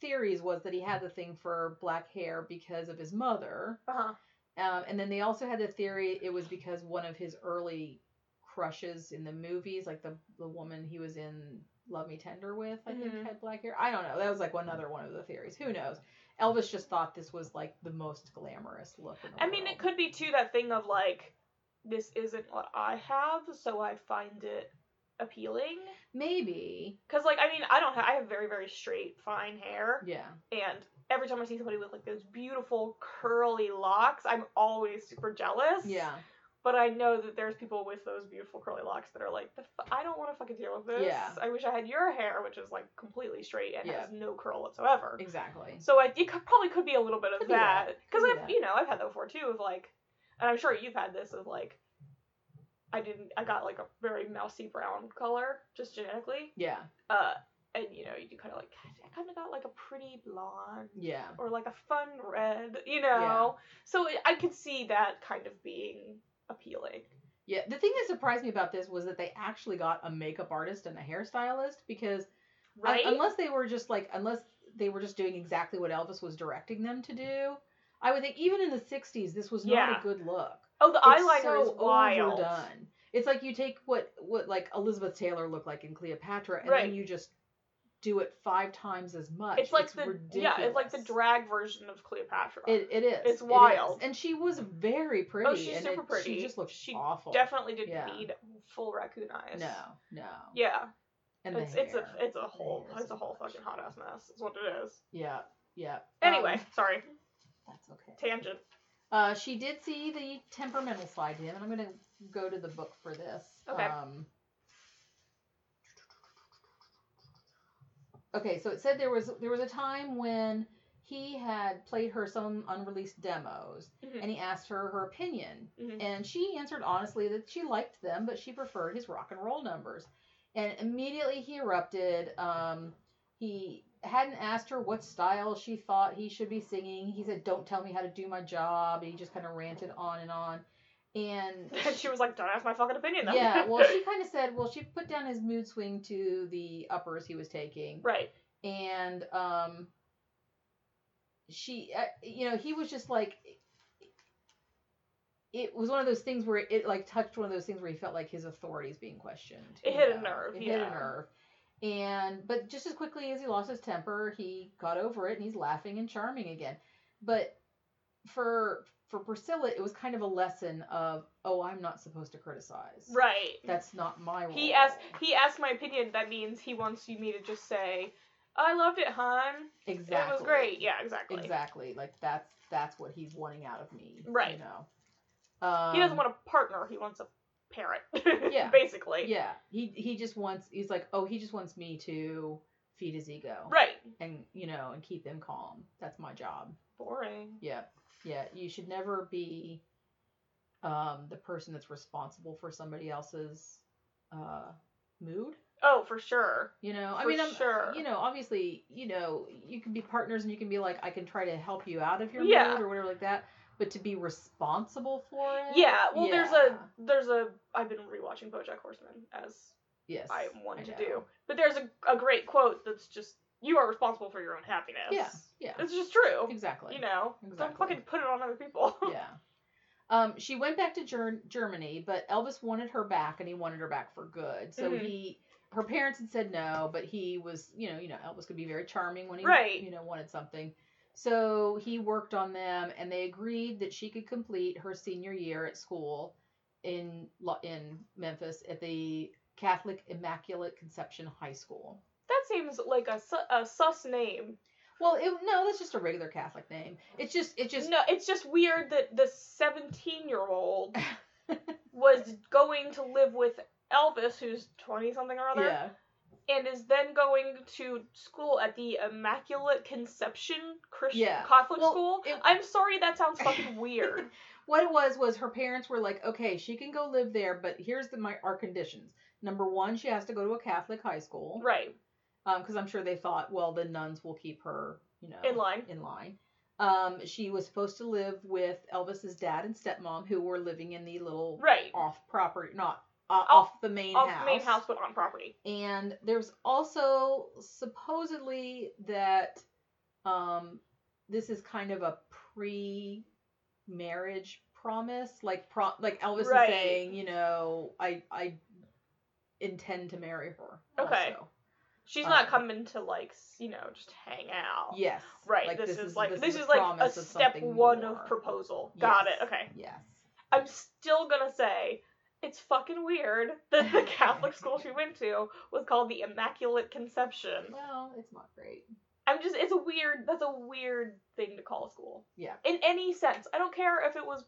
theories was that he had the thing for black hair because of his mother. uh-huh. Um, and then they also had the theory it was because one of his early crushes in the movies, like the the woman he was in Love Me Tender with, I think had black hair. I don't know. That was like one other one of the theories. Who knows? Elvis just thought this was like the most glamorous look I mean, world. it could be too that thing of like, this isn't what I have, so I find it appealing. maybe. Cause like, I mean, I don't have. I have very very straight, fine hair, Yeah. and every time I see somebody with like those beautiful curly locks, I'm always super jealous. Yeah. But I know that there's people with those beautiful curly locks that are like, the f- I don't want to fucking deal with this. Yeah. I wish I had your hair, which is like completely straight and Yeah. has no curl whatsoever. Exactly. So I, it could, probably could be a little bit of Could that. Because be I've, that. you know, I've had that before too. Of like, and I'm sure you've had this of like, I didn't, I got like a very mousy brown color just genetically. Yeah. Uh, and you know, you kind of like, I kind of got like a pretty blonde Yeah. or like a fun red, you know. Yeah. So I could see that kind of being appealing. Yeah, the thing that surprised me about this was that they actually got a makeup artist and a hairstylist because Right? unless they were just like unless they were just doing exactly what Elvis was directing them to do, I would think even in the '60s this was not Yeah. a good look. oh, the It's eyeliner so is wild. overdone. It's like you take what what like Elizabeth Taylor looked like in Cleopatra, and Right. then you just do it five times as much. It's like the ridiculous. yeah, it's like the drag version of Cleopatra. It, it is. It's It is. wild. and she was very pretty. Oh, she's super it- pretty. She just looked She awful. Definitely didn't Yeah. need full raccoon eyes. No, no. Yeah, And it's it's a it's a whole it's a whole fucking hot ass mess. Is what it is. Yeah, yeah. Anyway, Um, sorry, that's okay. tangent. Uh, she did see the temperamental side to him, and I'm gonna go to the book for this. Okay. Um, okay, so it said there was there was a time when he had played her some unreleased demos, Mhm. and he asked her her opinion, Mhm. and she answered honestly that she liked them, but she preferred his rock and roll numbers. And immediately he erupted. Um, he hadn't asked her what style she thought he should be singing. He said, "Don't tell me how to do my job." And he just kind of ranted on and on. And And she was like, "Don't ask my fucking opinion." Then. yeah, well, she kind of said, well, she put down his mood swing to the uppers he was taking, right. and um, she, uh, you know, he was just like, it was one of those things where it, like touched one of those things where he felt like his authority is being questioned. It hit a nerve, It hit a nerve. And but just as quickly as he lost his temper, he got over it and he's laughing and charming again. But for for Priscilla, it was kind of a lesson of, oh, I'm not supposed to criticize. Right. That's not my role. He asked he asked my opinion. That means he wants you me to just say, "I loved it, hon. exactly. It was great." Yeah, exactly. Exactly. Like that's that's what he's wanting out of me. Right. You know. Um, He doesn't want a partner. He wants a parent. Yeah. Basically. Yeah. He he just wants. He's like, oh, he just wants me to feed his ego. Right. And you know, and keep him calm. That's my job. Boring. Yeah. Yeah. You should never be um the person that's responsible for somebody else's uh mood. Oh, for sure. You know, I mean, I'm, sure. you know, obviously, you know, you can be partners and you can be like, I can try to help you out of your Yeah. mood or whatever like that. But to be responsible for it, Yeah. Well, there's a there's a I've been rewatching BoJack Horseman as yes, I want I to do, but there's a a great quote that's just you are responsible for your own happiness. Yeah, yeah, It's just true. exactly. You know, Exactly. don't fucking put it on other people. yeah. Um, she went back to Ger- Germany, but Elvis wanted her back, and he wanted her back for good. So Mhm. he, her parents had said no, but he was, you know, you know, Elvis could be very charming when he, Right. you know, wanted something. So he worked on them, and they agreed that she could complete her senior year at school in in Memphis at the Catholic Immaculate Conception High School. That seems like a, su- a sus name. Well, it, no, that's just a regular Catholic name. It's just, it just, no, it's just weird that the 17 year old was going to live with Elvis, who's 20 something or other, yeah, and is then going to school at the Immaculate Conception Christian Yeah. Catholic Well, school. it- I'm sorry, that sounds fucking weird. What it was was her parents were like, okay, she can go live there, but here's the my our conditions. Number one, she has to go to a Catholic high school, right. Because I'm sure they thought, well, the nuns will keep her, you know, In line. In line. Um, she was supposed to live with Elvis's dad and stepmom, who were living in the little Right. off property, not uh, Off- off the main Off house. main house, but on property. And there's also supposedly that um, this is kind of a pre-marriage promise, like pro- like Elvis Right. is saying, you know, I I intend to marry her. Okay. also. She's not Um, coming to like, you know, just hang out. Yes. Right. Like, this, is, like this this, is is, like a step one more. of proposal. Got it. Okay. Yes. I'm still gonna say it's fucking weird that the Catholic school she went to was called the Immaculate Conception. Well, it's not great. I'm just it's a weird that's a weird thing to call a school. Yeah. In any sense. I don't care if it was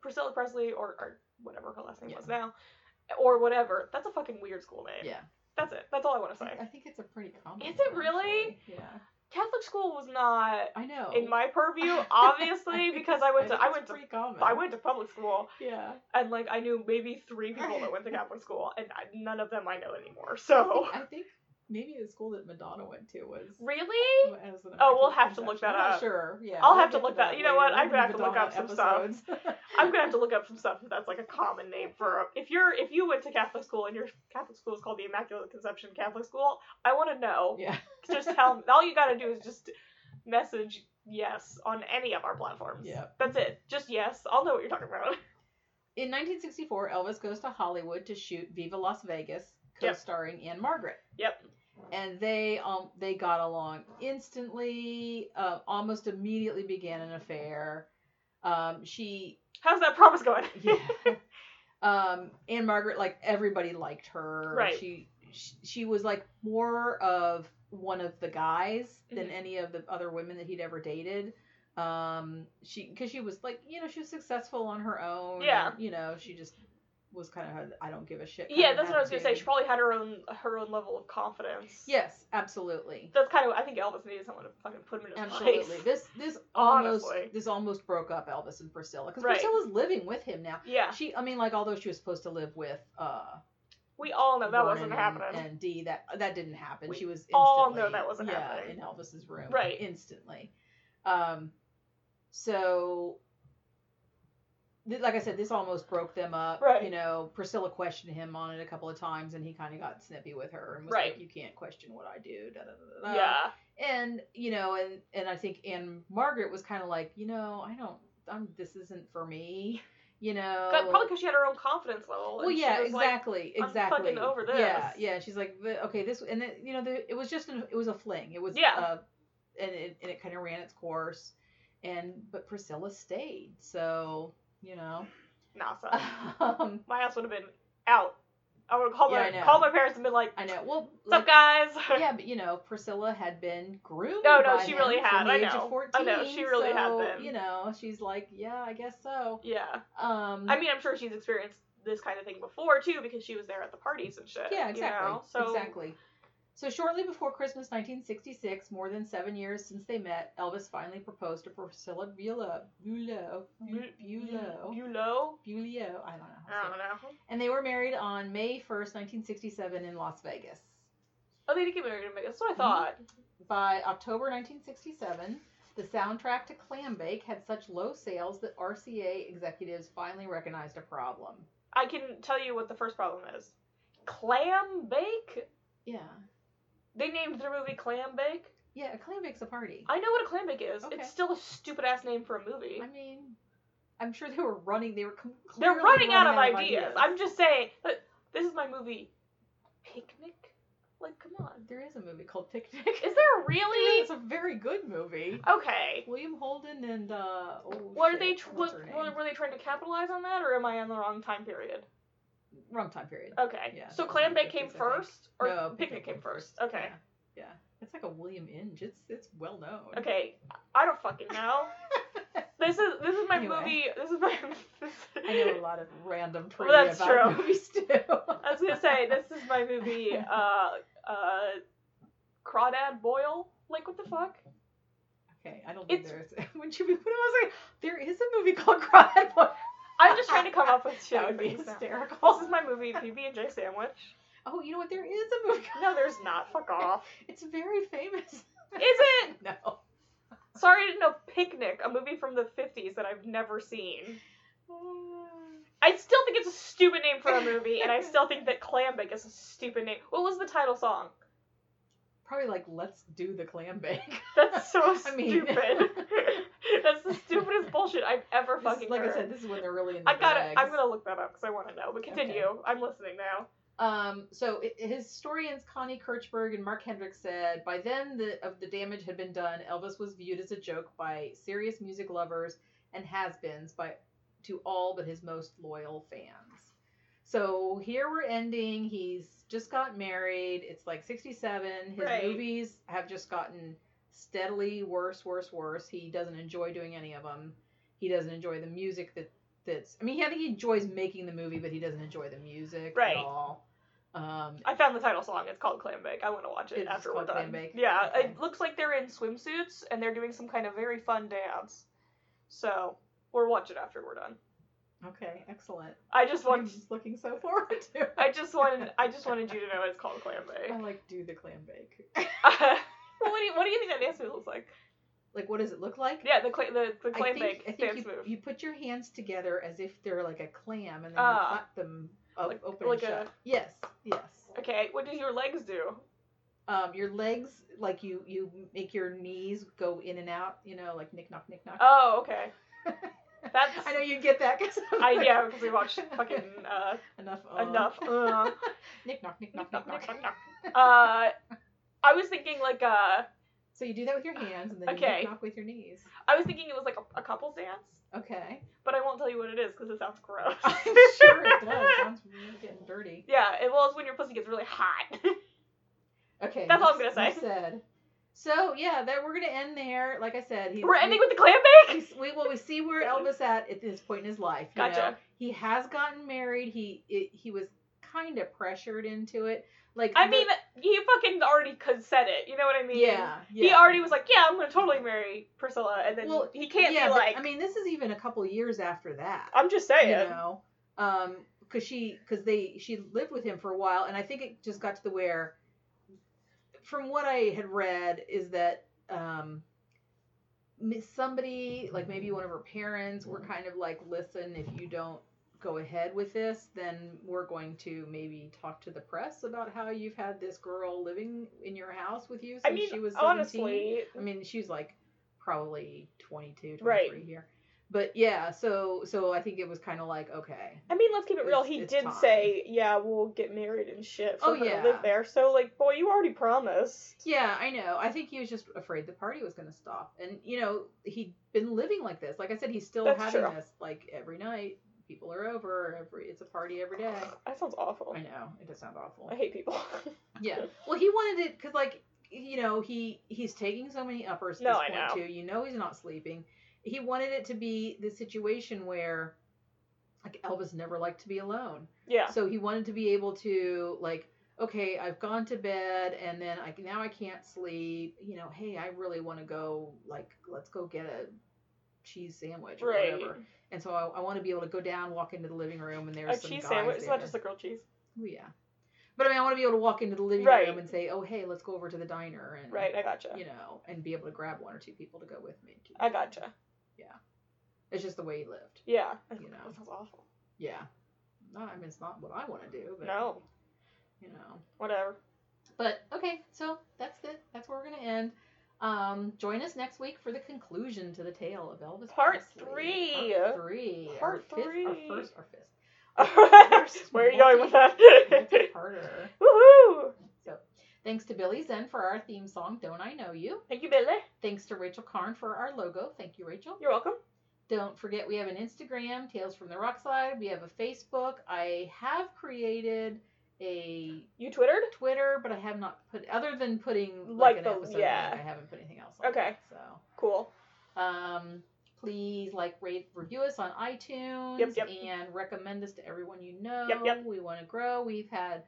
Priscilla Presley or, or whatever her last name Yeah. was now. Or whatever. That's a fucking weird school name. Yeah. That's it. That's all I want to say. I think it's a pretty common. Is it one, really? actually. Yeah. Catholic school was not I know. in my purview, obviously, because I went to I it's went to common. I went to public school Yeah. and like I knew maybe three people that went to Catholic school and I, none of them I know anymore. I So think, I think maybe the school that Madonna went to was. really, oh, as an Oh, we'll have to look that I'm not up. Sure. Yeah. I'll we'll have to look that- that you know what? I'm gonna have to look up some stuff. I'm gonna have to look up some stuff if that's like a common name for a, if you're if you went to Catholic school and your Catholic school is called the Immaculate Conception Catholic School, I want to know. yeah. Just tell. All you gotta do is just message yes on any of our platforms. Yeah. That's it. Just yes. I'll know what you're talking about. In 1964, Elvis goes to Hollywood to shoot Viva Las Vegas, Yep. co-starring Ann-Margret. Yep. And they um they got along instantly. Uh, almost immediately began an affair. Um, she How's that promise going? yeah. um, Ann-Margret, like everybody liked her. Right. She, she she was like more of one of the guys than Mhm. any of the other women that he'd ever dated. Um, she because she was like you know she was successful on her own. Yeah. and, you know she just was kind of I don't give a shit. yeah, that's what I was gonna say. She probably had her own her own level of confidence. Yes, absolutely. That's kind of I think Elvis needed someone to fucking put him in his Absolutely. place. This this almost this almost broke up Elvis and Priscilla because Right. Priscilla's living with him now. Yeah, She I mean like although she was supposed to live with uh we all know that wasn't happening. And D, that that didn't happen. We she was all know that wasn't yeah, happening. in Elvis's room, Right. Instantly. Um, so, like I said, this almost broke them up. Right. You know, Priscilla questioned him on it a couple of times, and he kind of got snippy with her and was Right. like, "You can't question what I do." Da, da, da, yeah, And you know, and and I think Ann-Margret was kind of like, you know, I don't, I'm, this isn't for me. You know, probably because she had her own confidence level. well, yeah, was like, exactly, "I'm exactly. fucking over Yeah, this." yeah. yeah. She's like, okay, this, and then you know, the, it was just, an, it was a fling. It was, Yeah. uh, and it and it kind of ran its course, and but Priscilla stayed, so you know, Nah, son. um, my ass would have been out. I would have called Yeah, my called my parents and been like, I know. Well, "What's up, guys?" yeah, but you know, Priscilla had been groomed. No, no, she really had. From the I age know. Of 14, I know, she really had been. You know, she's like, yeah, I guess so. yeah. Um, I mean, I'm sure she's experienced this kind of thing before too, because she was there at the parties and shit. Yeah, exactly. You know? So Exactly. So shortly before Christmas 1966, more than seven years since they met, Elvis finally proposed to Priscilla Bulow. Bulow. Bu- Bulow. Bulow. Bulow. I don't know. I don't know. And they were married on May 1st, 1967 in Las Vegas. Oh, they did get married in Vegas. That's what I Mhm. thought. By October 1967, the soundtrack to Clambake had such low sales that RCA executives finally recognized a problem. I can tell you what the first problem is. Clam bake. Yeah. They named their movie Clam Bake. Yeah, a Clambake's a party. I know what a clam bake is. Okay. It's still a stupid ass name for a movie. I mean, I'm sure they were running. They were. Com- They're clearly running out of ideas. I'm I'm just saying that this is my movie. Picnic. Like, come on. There is a movie called Picnic. Is there really? It's a very good movie. Okay. William Holden and uh. Oh, What are they? Tr- what, were, they trying to capitalize on that, or am I on the wrong time period? Wrong time period. Okay. Yeah, so Clam Bake came 50s, I think. first, or no, Picnic came first? Okay. Yeah. yeah. It's like a William Inge. It's it's well known. Okay. I don't fucking know. this is this is my Anyway. movie. This is my. This, I know a lot of random trivia Well, that's about true. movies too. I was gonna say this is my movie. Uh, uh, Crawdad Boil. Like, what the fuck? Okay, I don't think It's- there's. When you what was like, there is a movie called Crawdad Boy. I'm just trying to come up with shit. That would be now. hysterical. This is my movie, PB and J sandwich. Oh, you know what? There is a movie. No, there's not. Fuck off. It's very famous. Is it? no. Sorry, I didn't know Picnic, a movie from the 50s that I've never seen. I still think it's a stupid name for a movie, and I still think that Clambake is a stupid name. What was the title song? Probably like let's do the clam bake. That's so I mean- stupid. That's the stupidest bullshit I've ever This is- fucking like heard. I said, this is when they're really in the I gotta. bags. I'm gonna look that up because I want to know. But continue. I'm listening now. Um, so historians Connie Kirchberg and Marc Hendrickx said by then the of the damage had been done. Elvis was viewed as a joke by serious music lovers and has-beens by to all but his most loyal fans. So here we're ending. He's just got married. It's like 67. His Right. movies have just gotten steadily worse, worse, worse. He doesn't enjoy doing any of them. He doesn't enjoy the music that that's. I mean, I think he enjoys making the movie, but he doesn't enjoy the music Right. at all. Um, I found the title song. It's called Clambake. I want to watch it after we're done. Yeah, Okay. it looks like they're in swimsuits and they're doing some kind of very fun dance. So we'll watch it after we're done. Okay, excellent. I just I'm just looking so forward to. it. I just wanted. I just wanted you to know it's called clam bake. I like do the clam bake. well, what do you What do you think that dance move looks like? like, what does it look like? Yeah, the cla- the the I Clambake think, I think dance you, move. you put your hands together as if they're like a clam, and then Ah. you clap them up, Like- open like and a- shut. Yes, yes. Okay, what does your legs do? Um, your legs, like you, you make your knees go in and out. You know, like knick knock, knick knock. Oh, okay. That's I know you get that because I yeah, because we watched fucking uh, enough. uh, enough. Uh, Knick knock, knick knock, knock, knick knock, knock. knock, knock. uh, I was thinking like uh, So you do that with your hands, and then you Okay. knick knock with your knees. I was thinking it was like a, a couple's dance, Okay. but I won't tell you what it is because it sounds gross. I'm sure it does. It Sounds really getting dirty. Yeah, it, well, it's when your pussy gets really hot. Okay. That's all I'm gonna enough say. Said. So yeah, that we're gonna end there. Like I said, he's, We're ending we, with the clam bake. we, we well we see where Elvis at at this point in his life. You Gotcha. Know? He has gotten married. He it, he was kind of pressured into it. Like I the- mean, he fucking already could said it. You know what I mean? yeah, He already was like, yeah, I'm gonna totally marry Priscilla, and then Well, he can't yeah, be but, like, I mean, this is even a couple years after that. I'm just saying. you know um because she because they she lived with him for a while and i think it just got to the where from what i had read is that um somebody like maybe one of her parents were kind of like listen if you don't go ahead with this then we're going to maybe talk to the press about how you've had this girl living in your house with you since I mean, she was 17 honestly, I mean, she's like probably 22, 23 Right. here. But yeah, so so I think it was kind of like okay. I mean, let's keep it real. He did time. say, "Yeah, we'll get married and shit for Oh, her yeah. to live there." So, like, boy, you already promised. Yeah, I know. I think he was just afraid the party was going to stop. And you know, he'd been living like this. Like I said, he's still That's having true. this like every night. People are over. Every it's a party every day. That sounds awful. I know. It does sound awful. I hate people. Yeah. Well, he wanted it because, like, you know, he he's taking so many uppers at No, this I point know. too. You know, he's not sleeping. He wanted it to be the situation where, like, Elvis never liked to be alone. yeah. So he wanted to be able to, like, okay, I've gone to bed and then I now I can't sleep. You know, hey, I really want to go. Like, let's go get a cheese sandwich or Right. whatever. And so I, I want to be able to go down, walk into the living room, and A there's some cheese guys sandwich. It's not just a grilled cheese. Oh, yeah. But I mean, I want to be able to walk into the living Right. room and say, "Oh, hey, let's go over to the diner," and Right. I gotcha. you know, and be able to grab one or two people to go with me. I gotcha. It's just the way he lived. Yeah. You know. That sounds awful. Yeah. No, I mean, it's not what I want to do, but No. you know. Whatever. But okay, so that's it. That's where we're gonna end. Um, join us next week for the conclusion to the tale of Elvis. Part Presley. three. Part three. Part our fifth, Our three. first. Our fifth. Where are you going with that? Woohoo! Thanks to Billy Zen for our theme song, "Don't I Know You." Thank you, Billy. Thanks to Rachel Karn for our logo. Thank you, Rachel. You're welcome. Don't forget we have an Instagram, Tales from the Rock Side. We have a Facebook. I have created a You twittered? Twitter, but I have not put other than putting Like like, the- an episode. yeah. link, I haven't put anything else. On Okay. it, so, Cool. um, please like, rate, review us on iTunes, Yep, yep. and recommend us to everyone you know. Yep, yep. We want to grow. We've had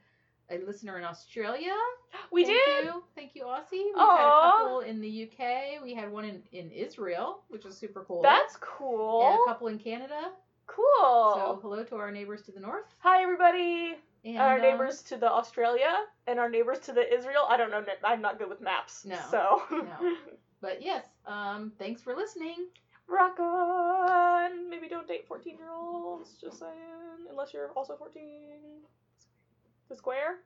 a listener in Australia. We Thank did. You. Thank you, Aussie. We had a couple in the UK. We had one in, in Israel, which was super cool. That's and cool. a couple in Canada. Cool. So hello to our neighbors to the north. Hi everybody. And our um, neighbors to the Australia and our neighbors to the Israel. I don't know. I'm not good with maps. No. So. No. But yes, um, thanks for listening. Rock on. Maybe don't date 14 year olds. Just saying. Unless you're also 14. The square.